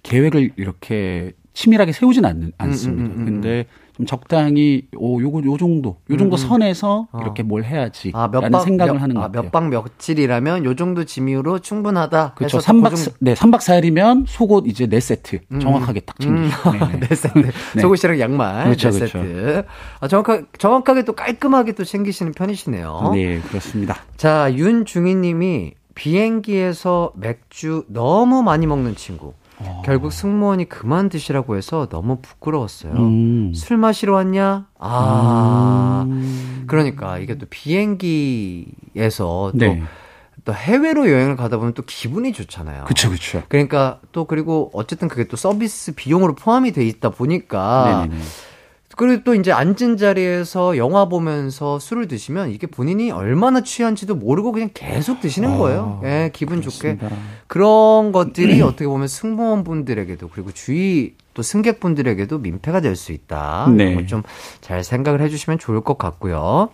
계획을 이렇게 치밀하게 세우진 않는, 않습니다. 음, 음, 음, 근데 좀 적당히 오 요거 요 정도 요 정도 선에서 이렇게 뭘 해야지 음, 아, 몇 라는 박, 생각을 몇, 하는 것 아, 같아요. 몇박 며칠이라면 요 정도 짐으로 충분하다. 그렇죠. 해서 또 3박 그 정도- 네, 3박 4일이면 속옷 이제 네 세트 정확하게 딱 음, 챙기고. 네, 네. [LAUGHS] 네 세트. 네. 속옷이랑 양말 그렇죠, 네 그렇죠. 세트. 아, 정확하게, 정확하게 또 깔끔하게 또 챙기시는 편이시네요. 네, 그렇습니다. 자, 윤중희 님이 비행기에서 맥주 너무 많이 먹는 친구. 결국 승무원이 그만 드시라고 해서 너무 부끄러웠어요. 음. 술 마시러 왔냐? 아. 그러니까 이게 또 비행기에서 또, 네. 또 해외로 여행을 가다 보면 또 기분이 좋잖아요. 그렇죠, 그렇죠. 그러니까 또 그리고 어쨌든 그게 또 서비스 비용으로 포함이 돼 있다 보니까 네네네. 그리고 또 이제 앉은 자리에서 영화 보면서 술을 드시면 이게 본인이 얼마나 취한지도 모르고 그냥 계속 드시는 아, 거예요. 예, 기분 좋게. 그렇습니다. 그런 것들이 [CLEARS THROAT] 어떻게 보면 승무원분들에게도 그리고 주위 또 승객분들에게도 민폐가 될 수 있다. 네. 네. 좀잘 생각을 해주시면 좋을 것 같고요.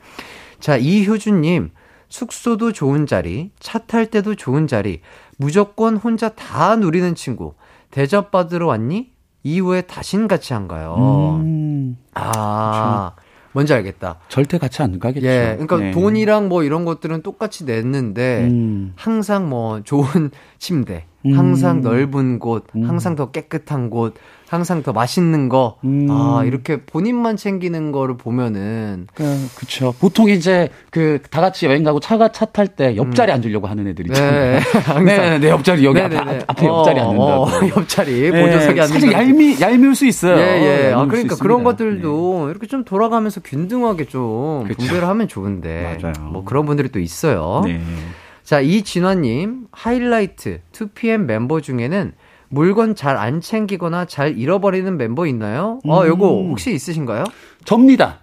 자, 이효준님. 숙소도 좋은 자리, 차 탈 때도 좋은 자리, 무조건 혼자 다 누리는 친구. 대접받으러 왔니? 이후에 다신 같이 안 가요. 음, 아, 뭔지 알겠다. 절대 같이 안 가겠죠. 예, 그러니까 네. 돈이랑 뭐 이런 것들은 똑같이 냈는데 음. 항상 뭐 좋은 [LAUGHS] 침대, 음. 항상 넓은 곳, 음. 항상 더 깨끗한 곳, 항상 더 맛있는 거, 음. 아 이렇게 본인만 챙기는 거를 보면은 그러니까 그쵸. 보통 이제 그 다 같이 여행 가고 차가 차 탈 때 옆자리 앉으려고 하는 애들 있잖아요. 네. [LAUGHS] 네, 네, 옆자리 여기 앞에, 네네네. 앞에 옆자리 어, 앉는다고. 어, [LAUGHS] 옆자리 네, 보조석에 앉는다. 사실 얄미 얄미울 수 있어요. 예, 예. 아, 그러니까 그런. 것들도 이렇게 좀 돌아가면서 균등하게 좀 그쵸. 분배를 하면 좋은데. 맞아요. 뭐 그런 분들이 또 있어요. 네. 네. 자, 이진화님, 하이라이트 2PM 멤버 중에는 물건 잘 안 챙기거나 잘 잃어버리는 멤버 있나요? 어, 음. 요거 혹시 있으신가요? 접니다.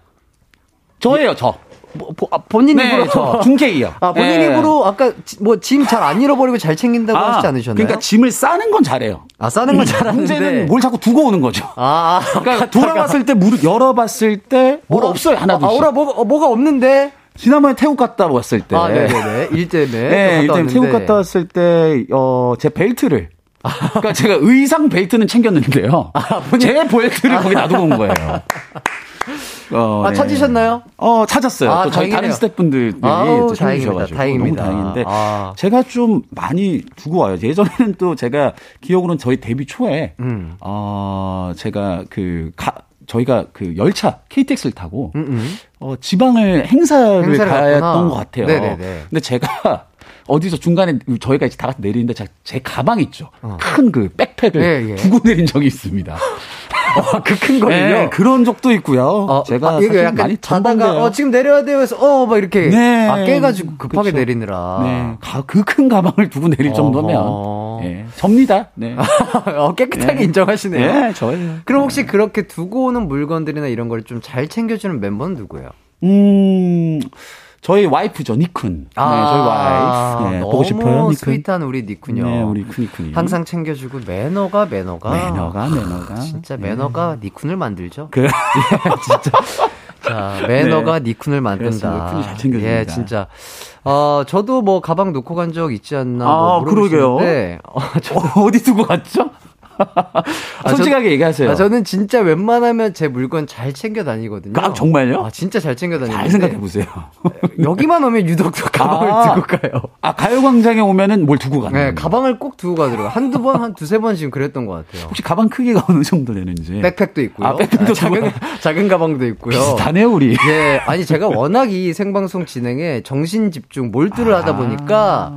저예요, 저. 뭐, 보- 아, 본인 네, 입으로. 저. 중케이요. 아, 본인 네. 입으로 아까 지- 뭐짐 잘 안 잃어버리고 잘 챙긴다고 하시지 않으셨나요? 그러니까 짐을 싸는 건 잘해요. 아, 싸는 건 잘하는데. 문제는 뭘 자꾸 두고 오는 거죠. 아, 그러니까 돌아왔을 때물 열어봤을 때 뭘 없어요 하나도. 아, 오라, 뭐가, 어, 뭐가 없는데? 지난번에 태국 갔다 왔을 때. 아, 네네네. 일 때문에. 네, 일단 태국. 갔다 왔을 때, 어, 제 벨트를. 그러니까 제가 의상 벨트는 챙겼는데요. 제 벨트를 거기 놔두고 온 거예요. 어, 아, 네. 찾으셨나요? 어, 찾았어요. 아, 또 저희 다른. 스태프분들이 아우, 또 다행입니다. 다행입니다. 너무 다행인데 아. 제가 좀 많이 두고 와요. 예전에는 또 제가 기억으로는 저희 데뷔 초에 음. 어, 제가 그 가, 저희가 그 열차 KTX를 타고 음, 음. 어, 지방을 행사를, 행사를 갔던 갔구나. 것 같아요. 네네네. 근데 제가 [LAUGHS] 어디서 중간에 저희가 이제 다 같이 내리는데 제, 제 가방 있죠. 어. 큰그 백팩 백팩을 예, 예. 두고 내린 적이 있습니다. [LAUGHS] 그큰 거를요? 네, 그런 적도 있고요. 어, 제가 아, 사실 약간 많이 자다가. 어 지금 내려야 돼요 해서 어 막 이렇게 네. 아 깨가지고 급하게 그쵸. 내리느라 네, 그 큰 가방을 두고 내릴 정도면 어허. 예, 접니다. 네. [LAUGHS] 어, 깨끗하게 네. 인정하시네요. 예, 저예요. 그럼 혹시 그렇게 두고 오는 물건들이나 이런 걸 좀 잘 챙겨주는 멤버는 누구예요? 음, 저희 와이프죠, 니쿤. 네, 저희 와이프. 네, 아, 너무 보고 싶어요, 니쿤. sweet한 우리 니쿤요. 네, 우리 쿤이쿤이. 항상 챙겨주고 매너가 매너가 매너가, 매너가. 진짜 네. 매너가 니쿤을 만들죠. 그, [LAUGHS] 진짜. 자, 매너가 니쿤을 만든다. 니쿤이 잘 챙겨줍니다. 예, 진짜. 어, 저도 뭐 가방 놓고 간 적 있지 않나 뭐 아, 그러게요. 물어보시는데 어, 저, 어, 어디 두고 갔죠? 솔직하게 얘기하세요. 아, 저는 진짜 웬만하면 제 물건 잘 챙겨 다니거든요. 아, 정말요? 아, 진짜 잘 챙겨 다니는데. 잘 생각해 보세요. [LAUGHS] 여기만 오면 유독 가방을 아. 두고 가요. 아, 가요광장에 오면은 뭘 두고 가는 네? 가방을 꼭 두고 가더라고요. 한두 번, 한 두세 번 지금 그랬던 것 같아요. 혹시 가방 크기가 어느 정도 되는지. 백팩도 있고요. 아, 백팩도 작은, 두고 작은 가방도 있고요. 비슷하네요, 우리. 예, 아니 제가 워낙 이 생방송 진행에 정신 집중 몰두를 하다 보니까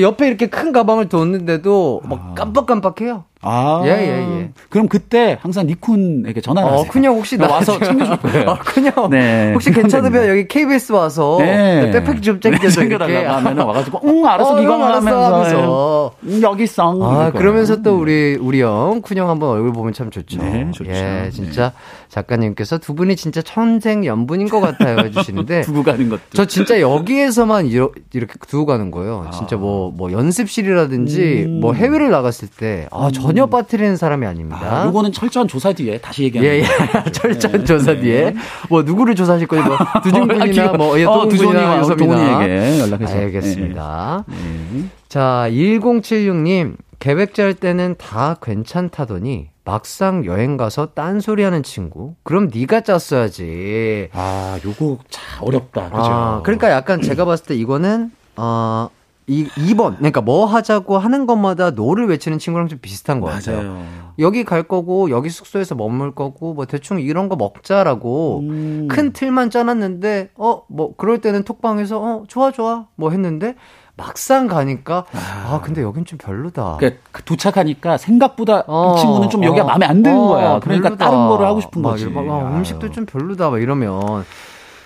옆에 이렇게 큰 가방을 뒀는데도 막 깜빡깜빡해요. 아. 예, 예, 예. 그럼 그때 항상 니쿤에게 전화를 어, 하세요. 그냥 혹시 나 와서 챙겨줄 거예요. 어, 그냥 네. 혹시 괜찮으면 여기 KBS 와서 네. 백팩 좀 챙겨줘 이렇게. 챙겨달라고 하면은 와가지고, [LAUGHS] 응, 알았어, 어, 기광 응, 알았어 하면서. 하면서. 응, 여기 있어. 아. 그러면서 또 우리, 우리 형, 쿤형 한번 얼굴 보면 참 좋죠. 네, 좋죠. 예, 진짜 작가님께서 두 분이 진짜 천생 연분인 것 같아요 해주시는데. [LAUGHS] 두고 가는 것도. 저 진짜 여기에서만 이러, 이렇게 두고 가는 거예요. 진짜 뭐, 뭐 연습실이라든지 음. 뭐 해외를 나갔을 때, 아, 전혀 빠뜨리는 사람이 아닙니다. 아, 요거는 철저한 조사 뒤에 다시 예, 얘기하는 예. 거예요. [LAUGHS] 철저한 조사 뒤에. 뭐, 누구를 조사하실 거예요? 뭐, [LAUGHS] 두준군이나 뭐, 예, 어, 두준이와 유섭이나. 연락해서. 알겠습니다. 네. 자, 1076님, 계획 짤 때는 다 괜찮다더니, 막상 여행 가서 딴소리 하는 친구? 그럼 네가 짰어야지. 아, 요거 참 어렵다. 그죠? 아, 그러니까 약간 제가 봤을 때 이거는, 어, 이 2번. 그러니까 뭐 하자고 하는 것마다 no를 외치는 친구랑 좀 비슷한 것 같아요. 맞아요. 여기 갈 거고, 여기 숙소에서 머물 거고, 뭐 대충 이런 거 먹자라고 음. 큰 틀만 짜놨는데, 어, 뭐 그럴 때는 톡방에서, 어, 좋아, 좋아. 뭐 했는데, 막상 가니까, 아, 근데 여긴 좀 별로다. 그러니까 그 도착하니까 생각보다 어, 이 친구는 좀 여기가 어, 마음에 안 드는 어, 거야. 그러니까 별로다. 다른 거를 하고 싶은 막 거지. 막, 아, 아유. 음식도 좀 별로다. 막 이러면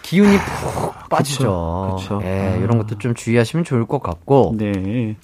기운이 푹 빠지죠. 그쵸. 예, 아. 이런 것도 좀 주의하시면 좋을 것 같고. 네.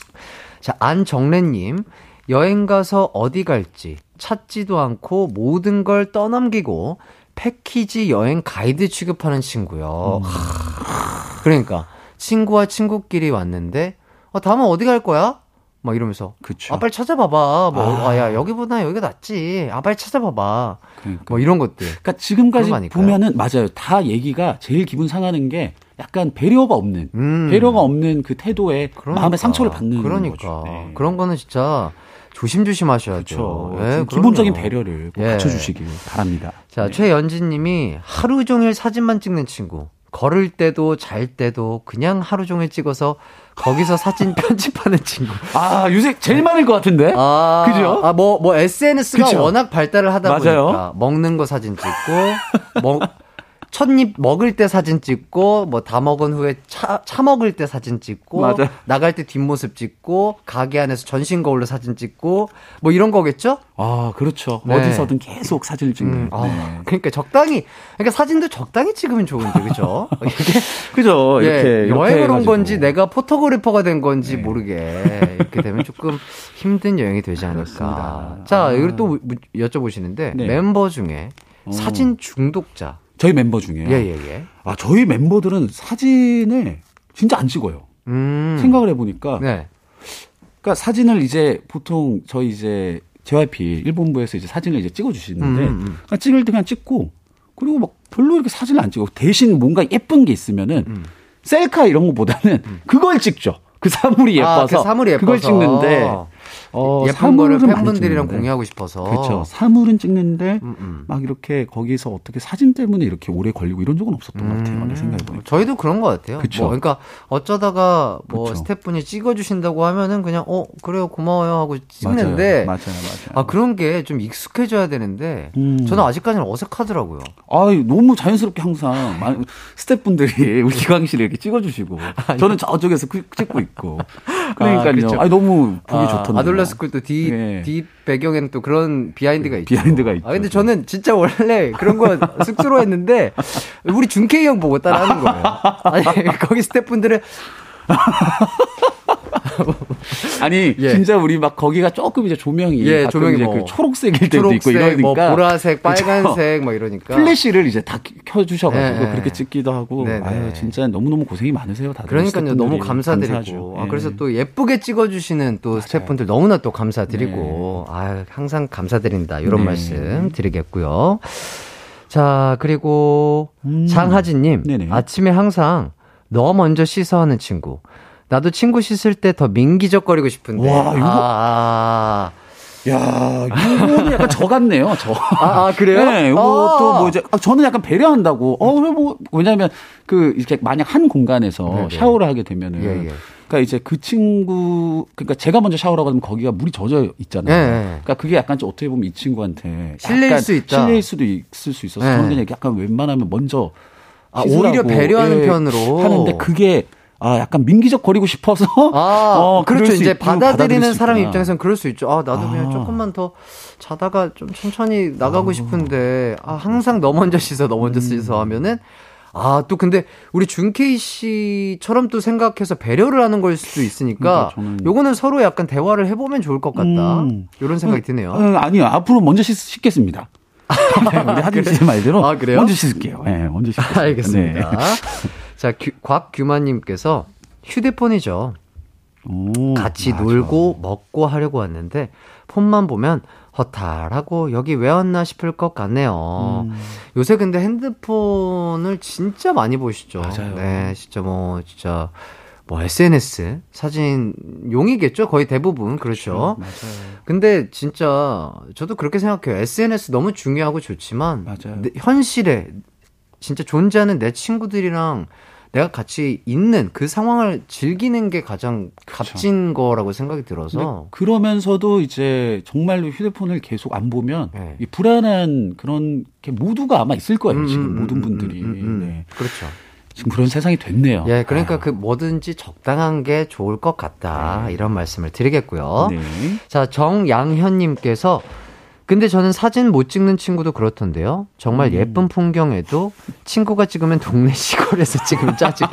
자, 안정래님. 여행 가서 어디 갈지 찾지도 않고 모든 걸 떠넘기고 패키지 여행 가이드 취급하는 친구요. 음. 하, 그러니까 친구와 친구끼리 왔는데 어, 다음은 어디 갈 거야? 막 이러면서 그쵸. 아 빨리 찾아봐봐. 뭐 아. 아, 야 여기보다 여기가 낫지. 아 빨리 찾아봐봐. 그러니까. 뭐 이런 것들. 그러니까 지금까지? 보면은 맞아요. 다 얘기가 제일 기분 상하는 게 약간 배려가 없는 음. 배려가 없는 그 태도에 그러니까. 마음의 상처를 받는 그러니까 거죠. 네. 그런 거는 진짜 조심조심 하셔야죠. 그렇죠. 예, 좀 기본적인 그럼요. 배려를 꼭 예. 갖춰주시길 바랍니다. 자, 네. 최연진 님이 하루 종일 사진만 찍는 친구. 걸을 때도 잘 때도 그냥 하루 종일 찍어서 거기서 사진 [LAUGHS] 편집하는 친구. 아 요새 제일 많을 것 같은데. 아, 그죠? 아, 뭐, 뭐, SNS가 그쵸? 워낙 발달을 하다 맞아요. 보니까 먹는 거 사진 찍고, 먹, 첫입 먹을 때 사진 찍고, 뭐 다 먹은 후에 차, 차 먹을 때 사진 찍고, 맞아. 나갈 때 뒷모습 찍고, 가게 안에서 전신 거울로 사진 찍고, 뭐 이런 거겠죠? 아 그렇죠. 네. 어디서든 계속 사진을 찍는. 음, 아, 네. 그러니까 적당히, 그러니까 사진도 적당히 찍으면 좋은데, 그죠? [LAUGHS] 이게 그죠. 이렇게, 예, 이렇게 여행을 온. 건지 내가 포토그래퍼가 된 건지 네. 모르게 [LAUGHS] 이렇게 되면 조금 힘든 여행이 되지 않을까. 그렇습니다. 자, 아. 이걸 또 무- 여쭤보시는데 네. 멤버 중에 어. 사진 중독자. 저희 멤버 중에. 예, 예, 예. 아 저희 멤버들은 사진을 진짜 안 찍어요. 음. 생각을 해보니까. 네. 그러니까 사진을 이제 보통 저희 이제 JYP 일본부에서 이제 사진을 이제 찍어주시는데 음, 음. 그냥 찍을 때 그냥 찍고 그리고 막 별로 이렇게 사진을 안 찍고 대신 뭔가 예쁜 게 있으면은 음. 셀카 이런 거보다는 그걸 찍죠. 그 사물이 예뻐서 아, 그 사물이 예뻐서. 그걸 찍는데 어, 예쁜 거를 팬분들이랑. 공유하고 싶어서. 그렇죠. 사물은 찍는데 음, 음. 막 이렇게 거기서 어떻게 사진 때문에 이렇게 오래 걸리고 이런 적은 없었던 것 같아요. 내 생각해 보니까. 음. 저희도 그런 것 같아요. 그쵸. 뭐 그러니까 어쩌다가 뭐 그쵸. 스태프분이 찍어 주신다고 하면은 그냥 어 그래요 고마워요 하고 찍는데 맞아요, 맞아요, 맞아요. 아 그런 게 좀 익숙해져야 되는데 음. 저는 아직까지는 어색하더라고요. 아 너무 자연스럽게 항상 많은 스태프분들이 [LAUGHS] 우리 기광 씨를 이렇게 찍어 주시고 [LAUGHS] 저는 저쪽에서 그- 찍고 있고 그러니까요. 그렇죠. 아, 너무 보기 좋던데. 아돌라스쿨 또 뒤, 네. 뒤 배경에는 또 그런 behind가 있죠. behind가 있죠. 아, 근데 저는 진짜 원래 그런 거 [LAUGHS] 쑥스러워 했는데, 우리 준케이 형 보고 따라하는 거예요. [LAUGHS] 아니, 거기 스태프분들은, [LAUGHS] 아니 예. 진짜 우리 막 거기가 조금 이제 조명이 예, 조명이 뭐 그 초록색일 때도 있고 초록색, 이러니까 뭐 보라색? 빨간색, 막 이러니까. 플래시를 이제 다 켜주셔가지고 예, 예. 그렇게 찍기도 하고 네네. 아유 진짜 너무 너무 고생이 많으세요 다들 그러니까요. 너무 감사드리고. 감사하죠. 아, 예. 그래서 또 예쁘게 찍어주시는 또 스태프분들 너무나 또 감사드리고. 아 항상 감사드린다. 이런 네. 말씀 드리겠고요. 자, 그리고 음. 장하진님. 네네. 아침에 항상 너 먼저 씻어 하는 친구. 나도 친구 씻을 때 더 민기적거리고 싶은데. 와, 이거- 아, 야, 이거는 약간 저 같네요, 저. 아, 아, 그래요? 네, 이것도 아. 뭐 이제, 아, 저는 약간 배려한다고. 어, 뭐, 왜냐면, 그, 이렇게 만약 한 공간에서 네네. 샤워를 하게 되면은. 예, 예. 그러니까 이제 그 친구, 그러니까 제가 먼저 샤워를 하면 거기가 물이 젖어 있잖아요. 예, 예. 그러니까 그게 약간 좀 어떻게 보면 이 친구한테. 실례일 수 있다. 실례일 수도 있을 수 있어서. 예. 저는 그냥 약간 웬만하면 먼저. 아, 오히려 배려하는 예, 편으로. 하는데 그게, 아, 약간 민기적 거리고 싶어서. 아, [LAUGHS] 어, 그렇죠. 수 이제 있- 받아들이는 사람. 입장에서는 그럴 수 있죠. 아, 나도 그냥 아. 조금만 더 자다가 좀 천천히 나가고 싶은데, 아, 항상 너 먼저 씻어, 너 먼저 음. 씻어 하면은, 아, 또 근데 우리 준케이 씨처럼 또 생각해서 배려를 하는 걸 수도 있으니까, 그러니까 요거는 서로 약간 대화를 해보면 좋을 것 같다. 음. 이런 생각이 드네요. 어, 아니요. 앞으로 먼저 씻, 씻겠습니다. [LAUGHS] 네, 우리 하진 씨 말대로. 아, 그래요? 먼저 씻을게요. 예, 먼저 씻겠습니다. [LAUGHS] 알겠습니다. 네. 자, 규- 곽규만님께서 휴대폰이죠. 오, 같이 맞아. 놀고 먹고 하려고 왔는데 폰만 보면 허탈하고 여기 왜 왔나 싶을 것 같네요. 음. 요새 근데 핸드폰을 진짜 많이 보시죠. 맞아요. 네, 진짜 뭐 진짜 뭐 SNS 사진 용이겠죠. 거의 대부분 그렇죠. 맞아요. 근데 진짜 저도 그렇게 생각해요. SNS 너무 중요하고 좋지만 맞아요. 내- 현실에 진짜 존재하는 내 친구들이랑 내가 같이 있는 그 상황을 즐기는 게 가장 값진 거라고 생각이 들어서 그러면서도 이제 정말로 휴대폰을 계속 안 보면 네. 이 불안한 그런 게 모두가 아마 있을 거예요. 음, 지금 음, 모든 음, 분들이. 음, 음, 음. 네. 그렇죠. 지금 그런 세상이 됐네요. 예, 그러니까 아, 그 뭐든지 적당한 게 좋을 것 같다 이런 말씀을 드리겠고요. 네. 자, 정양현님께서 근데 저는 사진 못 찍는 친구도 그렇던데요. 정말 음. 예쁜 풍경에도 친구가 찍으면 동네 [LAUGHS] 시골에서 찍으면 짜증이.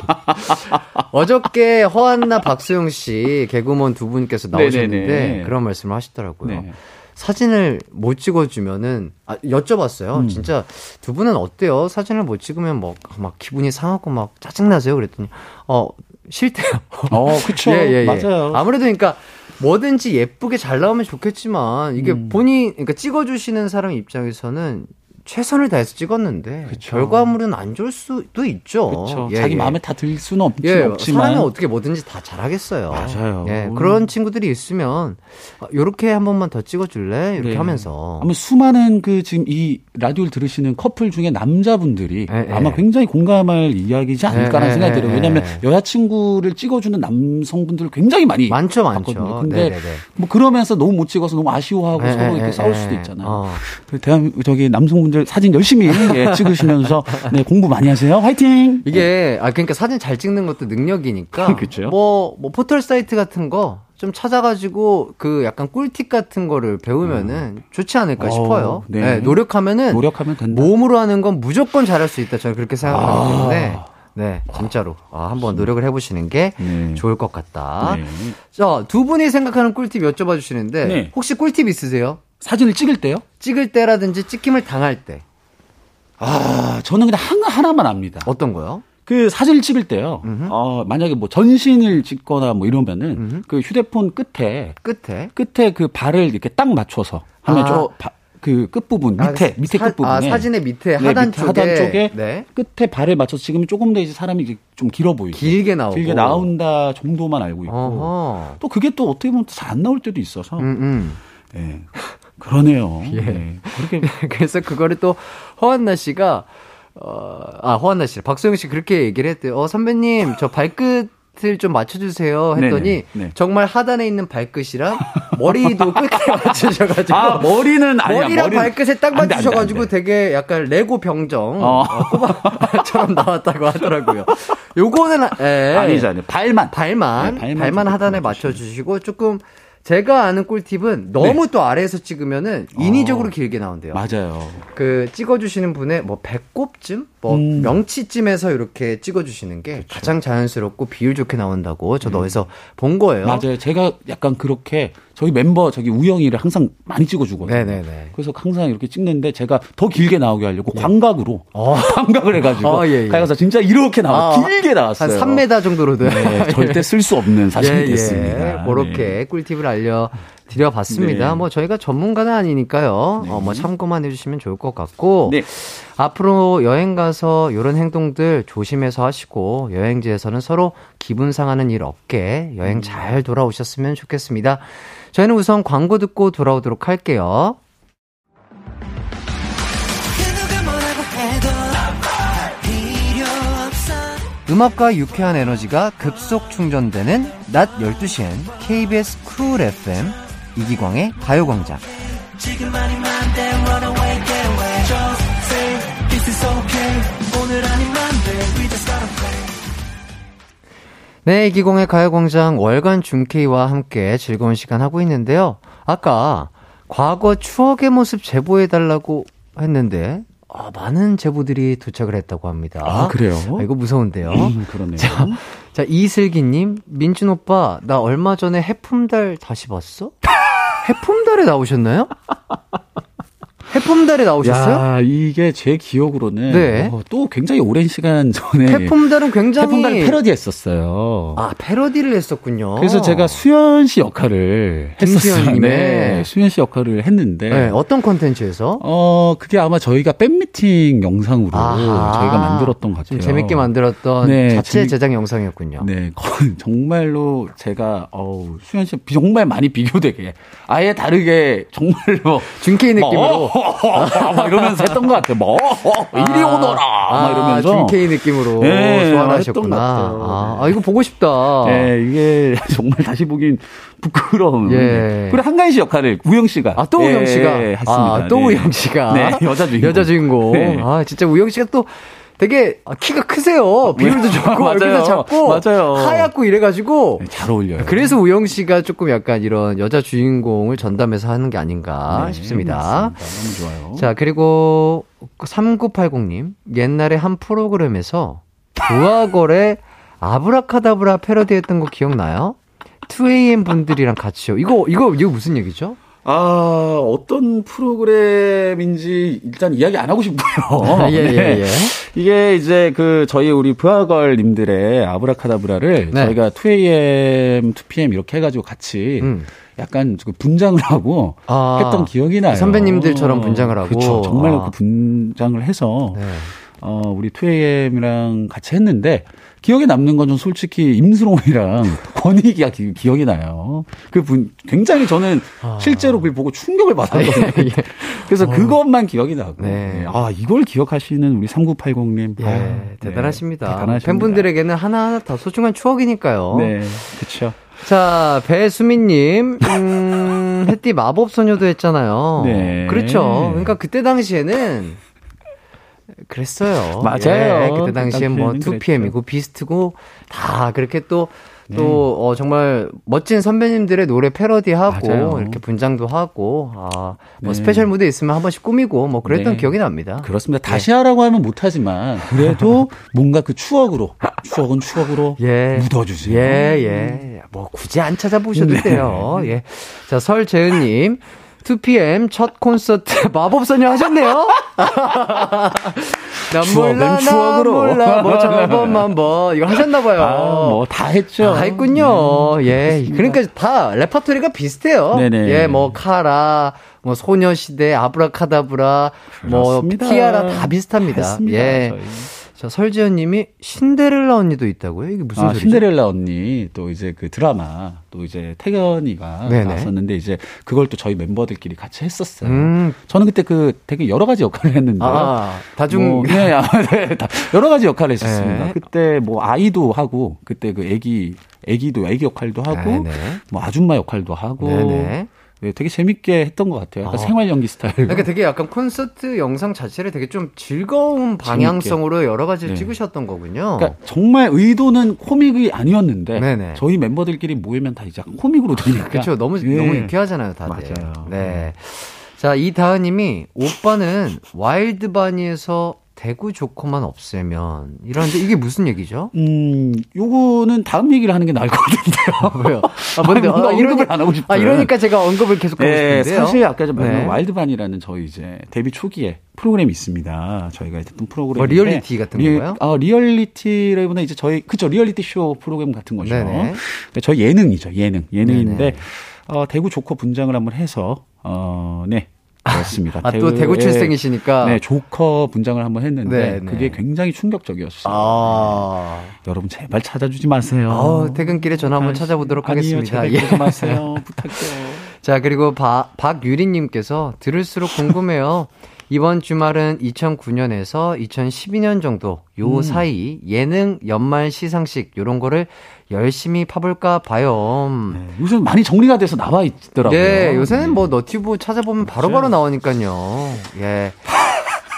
어저께 허한나 박수영 씨 개그우먼 두 분께서 나오셨는데 네네네. 그런 말씀을 하시더라고요. 네. 사진을 못 찍어주면은 아, 여쭤봤어요. 음. 진짜 두 분은 어때요? 사진을 못 찍으면 뭐막 기분이 상하고 막 짜증 나세요? 그랬더니 어 싫대요. 어, 그쵸. [LAUGHS] 예, 예, 예. 맞아요. 아무래도 그러니까 뭐든지 예쁘게 잘 나오면 좋겠지만 이게 음. 본인 그러니까 찍어주시는 사람 입장에서는 최선을 다해서 찍었는데 그쵸. 결과물은 안 좋을 수도 있죠. 예, 자기 예. 마음에 다 들 수는 없, 예, 없지만 사람은 어떻게 뭐든지 다 잘하겠어요. 맞아요. 예, 음. 그런 친구들이 있으면 어, 요렇게 한 번만 더 찍어줄래 이렇게 네. 하면서 아마 수많은 그 지금 이 라디오를 들으시는 커플 중에 남자분들이 예, 예. 아마 굉장히 공감할 이야기지 않을까라는 예, 생각이 예, 들어요. 예, 왜냐하면 예. 여자친구를 찍어주는 남성분들 굉장히 많이 많죠, 많죠. 봤거든요. 근데 네네네. 뭐 그러면서 너무 못 찍어서 너무 아쉬워하고 예, 서로 예, 이렇게 예, 싸울 예. 수도 있잖아요. 어. 그 대한 저기 남성분들 사진 열심히 예, 찍으시면서 네, 공부 많이 하세요. 화이팅. 이게 아 그러니까 사진 잘 찍는 것도 능력이니까 [LAUGHS] 그쵸. 뭐, 뭐 포털 사이트 같은 거 좀 찾아가지고 그 약간 꿀팁 같은 거를 배우면은 좋지 않을까 어, 싶어요. 네. 네, 노력하면은 노력하면 된다. 몸으로 하는 건 무조건 잘할 수 있다. 저는 그렇게 생각하기 아. 때문에 네 진짜로 아, 한번 노력을 해보시는 게 네. 좋을 것 같다. 네. 자두 분이 생각하는 꿀팁 여쭤봐 주시는데 네. 혹시 꿀팁 있으세요? 사진을 찍을 때요? 찍을 때라든지 찍힘을 당할 때 아, 저는 그냥 하나, 하나만 압니다. 어떤 거요? 그 사진을 찍을 때요. 어, 만약에 뭐 전신을 찍거나 뭐 이러면은 그 휴대폰 끝에 끝에 끝에 그 발을 이렇게 딱 맞춰서 하면 아. 저그 끝부분 밑에 아, 밑에 사- 끝부분에 아, 사진의 밑에 네, 하단 밑에 쪽에 하단 쪽에 네. 끝에 발을 맞춰서 찍으면 조금 더 이제 사람이 이제 좀 길어 보이고 길게 나오고 길게 나온다 정도만 알고 있고 어허. 또 그게 또 어떻게 보면 잘 안 나올 때도 있어서 음, 음. 예. 그러네요. 예. 네. 그렇게 [LAUGHS] 그래서 그거를 또 허한나 씨가 어, 아 허한나 씨, 박소영 씨 그렇게 얘기를 했대요. 어 선배님 저 발끝 좀 맞춰주세요 했더니 네네, 네. 정말 하단에 있는 발끝이랑 머리도 끝에 [LAUGHS] 맞추셔가지고 아, 머리는 아니야. 머리랑 머리는- 발끝에 딱안 돼, 안 돼, 맞추셔가지고 안 돼. 되게 약간 레고 병정 어. 어, 꼬마처럼 나왔다고 하더라고요. 요거는 예. 아니잖아요. 발만. 발만 네, 발만 발만 좀 하단에. 맞춰주시고 조금 제가 아는 꿀팁은 너무 또 아래에서 찍으면은 인위적으로 길게 나온대요. 맞아요. 그 찍어주시는 분의 뭐 배꼽쯤, 뭐 음. 명치쯤에서 이렇게 찍어주시는 게 가장 자연스럽고 비율 좋게 나온다고 저도 어디서 본 거예요. 맞아요. 제가 약간 그렇게 저희 멤버 저기 우영이를 항상 많이 찍어주거든요. 네네네. 그래서 항상 이렇게 찍는데 제가 더 길게 나오게 하려고 광각으로 어. [LAUGHS] 광각을 해가지고 어, 예, 예. 가서 진짜 이렇게 나와 아, 길게 나왔어요. 한 3m 정도로도 네, 절대 쓸 수 없는 [LAUGHS] 사진이 됐습니다. 그렇게 네. 꿀팁을 알려 드려봤습니다. 네. 뭐 저희가 전문가는 아니니까요. 어, 뭐 참고만 해주시면 좋을 것 같고 네. 앞으로 여행 가서 이런 행동들 조심해서 하시고 여행지에서는 서로 기분 상하는 일 없게 여행 음. 잘 돌아오셨으면 좋겠습니다. 저희는 우선 광고 듣고 돌아오도록 할게요. 음악과 유쾌한 에너지가 급속 충전되는 낮 12시엔 KBS 쿨 FM 이기광의 가요광장. 네, 이기광의 가요광장 월간 중케이와 함께 즐거운 시간 하고 있는데요. 아까 과거 추억의 모습 제보해달라고 했는데, 아, 많은 제보들이 도착을 했다고 합니다. 아, 그래요? 아, 이거 무서운데요. 음, 그러네요. 자, 이슬기님, 민준 오빠, 나 얼마 전에 해품달 다시 봤어? [LAUGHS] 해품달에 나오셨나요? 해품달에 나오셨어요? 야, 이게 제 기억으로는 네. 어, 또 굉장히 오랜 시간 전에 해품달은 굉장히 해품달 패러디했었어요. 아 패러디를 했었군요. 그래서 제가 수현 씨 역할을 했었어요. 네, 수현 씨 역할을 했는데 네, 어떤 컨텐츠에서 어 그게 아마 저희가 팬 미팅 영상으로 아하. 저희가 만들었던 것좀 같아요. 재밌게 만들었던 네, 자체 재밌- 제작 영상이었군요. 네, 정말로 제가 어우 수현 씨 비- 정말 많이 비교되게 아예 다르게 정말로 [LAUGHS] 준케이 느낌으로 뭐, 막 이러면서 했던 것 같아요. 뭐 이리 오너라 막 이러면서 준케이 느낌으로 네, 소환하셨구나. 아, 아, 이거 보고 싶다. 네, 이게 [LAUGHS] 정말 다시 보긴 부끄러운. 예. 그리고 한가인 씨 역할을 우영 씨가. 아, 또 우영 예, 씨가. 했습니다. 아, 또 네. 우영 씨가. 네, 여자 주인공. 여자 주인공. 네. 아, 진짜 우영 씨가 또 되게 아, 키가 크세요. 비율도 [LAUGHS] 좋고, 맞아요. 얼굴도 작고. 맞아요. 하얗고 이래가지고. 네, 잘 어울려요. 그래서 우영 씨가 조금 약간 이런 여자 주인공을 전담해서 하는 게 아닌가 네, 싶습니다. 맞습니다. 너무 좋아요. 자, 그리고 3980님. 옛날에 한 프로그램에서 부하걸의 아브라카다브라 패러디했던 거 기억나요? 2AM 분들이랑 같이요. 이거, 이거, 이거 무슨 얘기죠? 아, 어떤 프로그램인지 일단 이야기 안 하고 싶고요. 아, [LAUGHS] 예, 네. 예, 예. 이게 이제 그 저희 우리 부하걸 님들의 아브라카다브라를 네. 저희가 2AM, 2PM 이렇게 해가지고 같이 음. 약간 그 분장을 하고 아, 했던 기억이 나요. 선배님들처럼 분장을 하고? 그렇죠. 정말 아. 그 분장을 해서 네. 어, 우리 2AM이랑 같이 했는데 기억에 남는 건 좀 솔직히 임수롱이랑 [LAUGHS] 기, 기억이 나요. 그 분 굉장히 저는 실제로 그걸 보고 충격을 받았거든요. 아. 예, 예. 그래서 그것만 기억이 나고. 네. 아, 이걸 기억하시는 우리 3980님. 예, 아, 대단하십니다. 네, 대단하십니다. 팬분들에게는 하나하나 다 소중한 추억이니까요. 네, 그렇죠. 자, 배수민님, 음, [LAUGHS] 햇띠 마법소녀도 했잖아요. 네. 그렇죠. 그러니까 그때 당시에는 그랬어요. 맞아요. 예, 그때 그 당시엔 뭐 당시에는 2PM이고 비스트고 다 그렇게 또, 네. 또, 어, 정말 멋진 선배님들의 노래 패러디하고 맞아요. 이렇게 분장도 하고, 아, 뭐 네. 스페셜 무대 있으면 한 번씩 꾸미고 뭐 그랬던 네. 기억이 납니다. 그렇습니다. 다시 하라고 하면 못하지만 그래도 [LAUGHS] 뭔가 그 추억으로 추억은 추억으로 예. 묻어주세요. 예, 예. 뭐, 굳이 안 찾아보셔도 네. 돼요. 예. 자, 설재은님. 2PM 첫 콘서트 [LAUGHS] 마법소녀 하셨네요? [LAUGHS] 난 추억은 몰라, 난 추억으로. 몰라, 뭐 저번만 [LAUGHS] 뭐, 이거 하셨나봐요. 아, 뭐 다 했죠. 다 했군요. 예. 그러니까 다 레파토리가 비슷해요. 네네. 예, 뭐, 카라, 뭐, 소녀시대, 아브라카다브라, 뭐, 그렇습니다. 티아라 다 비슷합니다. 했습니다, 예. 저희. 자, 설지현 님이 신데렐라 언니도 있다고요? 이게 무슨 아, 소리죠? 신데렐라 언니 또 이제 그 드라마 또 이제 태견이가 네네. 나왔었는데 이제 그걸 또 저희 멤버들끼리 같이 했었어요. 음. 저는 그때 그 되게 여러 가지 역할을 했는데 아, 다중 뭐, 네, 아, [LAUGHS] 네, 다 여러 가지 역할을 했었습니다. 네. 그때 뭐 아이도 하고 그때 그 애기 애기도 애기 역할도 하고 네네. 뭐 아줌마 역할도 하고 네네. 네, 되게 재밌게 했던 것 같아요. 약간 어. 생활 연기 스타일. 그러니까 되게 약간 콘서트 영상 자체를 되게 좀 즐거운 방향성으로 여러 가지를 네. 찍으셨던 거군요. 그러니까 정말 의도는 코믹이 아니었는데 네네. 저희 멤버들끼리 모이면 다 이제 코믹으로 되니까 [LAUGHS] 그렇죠. 너무 예. 너무 유쾌하잖아요, 다들. 맞아요. 네. 자, 이다은님이 오빠는 와일드바니에서 대구 조커만 없애면 이러는데 이게 무슨 얘기죠? 음, 요거는 다음 얘기를 하는 게 나을 것 같은데요. 왜요? [LAUGHS] 아, 뭔데? 아, 언급을 이러니- 안 하고 싶어요. 아, 이러니까 제가 언급을 계속 하고 네, 싶은데요. 사실 아까 좀 말한 네. 와일드바니라는 저희 이제 데뷔 초기에 프로그램이 있습니다. 저희가 했던 프로그램. 뭐 리얼리티 같은 건가요? 아, 리얼리티라기보다 이제 저희 그죠 리얼리티 쇼 프로그램 같은 거죠. 네네. 그러니까 저희 예능이죠. 예능. 예능인데 네네. 어, 대구 조커 분장을 한번 해서 어, 네. 그렇습니다. 아, 또 대구 출생이시니까. 네, 조커 분장을 한번 했는데 네, 네. 그게 굉장히 충격적이었어요. 아. 여러분 제발 찾아주지 마세요. 어, 퇴근길에 전화 한번 찾아보도록 아니요, 하겠습니다. 제발 예. 마세요. [LAUGHS] 부탁해요. 자, 그리고 바, 박유리 님께서 들을수록 궁금해요. 이번 주말은 2009년에서 2012년 정도 요 음. 사이 예능 연말 시상식 요런 거를 열심히 파볼까 봐요. 네, 요즘 많이 정리가 돼서 나와 있더라고요. 네, 요새는 네. 뭐 너튜브 찾아보면 바로바로 맞아요. 나오니까요. 예.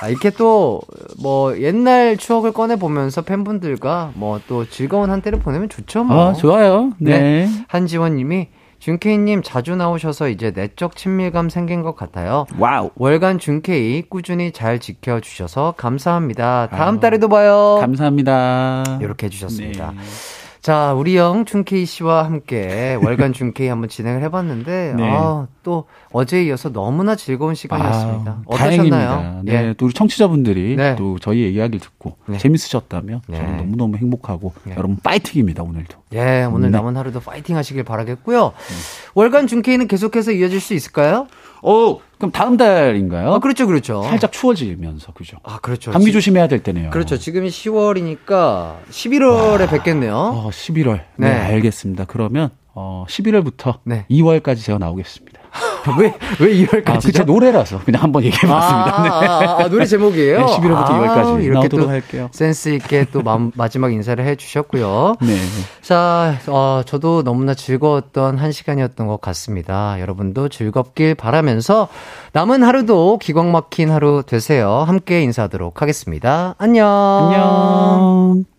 아, 이렇게 또, 뭐, 옛날 추억을 꺼내보면서 팬분들과 뭐 또 즐거운 한때를 보내면 좋죠, 뭐. 아, 좋아요. 네. 한지원 님이, 준케이님 자주 나오셔서 이제 내적 친밀감 생긴 것 같아요. Wow. 월간 준케이 꾸준히 잘 지켜주셔서 감사합니다. 다음 아유, 달에도 봐요. 감사합니다. 이렇게 해주셨습니다. 네. 자, 우리 형 준케이 씨와 함께 월간 준케이 한번 진행을 해봤는데, [LAUGHS] 네. 아, 또 어제에 이어서 너무나 즐거운 시간이었습니다. 아, 어떠셨나요? 다행입니다. 네, 예. 또 우리 청취자분들이 네. 또 저희 이야기를 듣고 네. 재밌으셨다면 네. 저는 너무 너무 행복하고 네. 여러분 파이팅입니다 오늘도. 예, 오늘 네. 남은 하루도 파이팅 하시길 바라겠고요. 월간 준케이는 계속해서 이어질 수 있을까요? 어, 그럼 다음 달인가요? 아, 그렇죠, 그렇죠. 살짝 추워지면서 그죠? 아, 그렇죠. 감기 지- 조심해야 될 때네요. 그렇죠. 지금이 10월이니까 11월에 뵙겠네요. 어, 11월. 네, 네. 알겠습니다. 그러면 어, 11월부터 네. 2월까지 제가 나오겠습니다. [LAUGHS] 왜, 왜 2월까지? 아, 그제 노래라서 그냥 한번 얘기해 봤습니다. 아, 아, 아, 노래 제목이에요? 네, 11월부터 2월까지 이렇게 나오도록 또 할게요. 센스 있게 또 마, [LAUGHS] 마지막 인사를 해 주셨고요. 네. 자, 어, 저도 너무나 즐거웠던 한 시간이었던 것 같습니다. 여러분도 즐겁길 바라면서 남은 하루도 기광 막힌 하루 되세요. 함께 인사하도록 하겠습니다. 안녕. 안녕.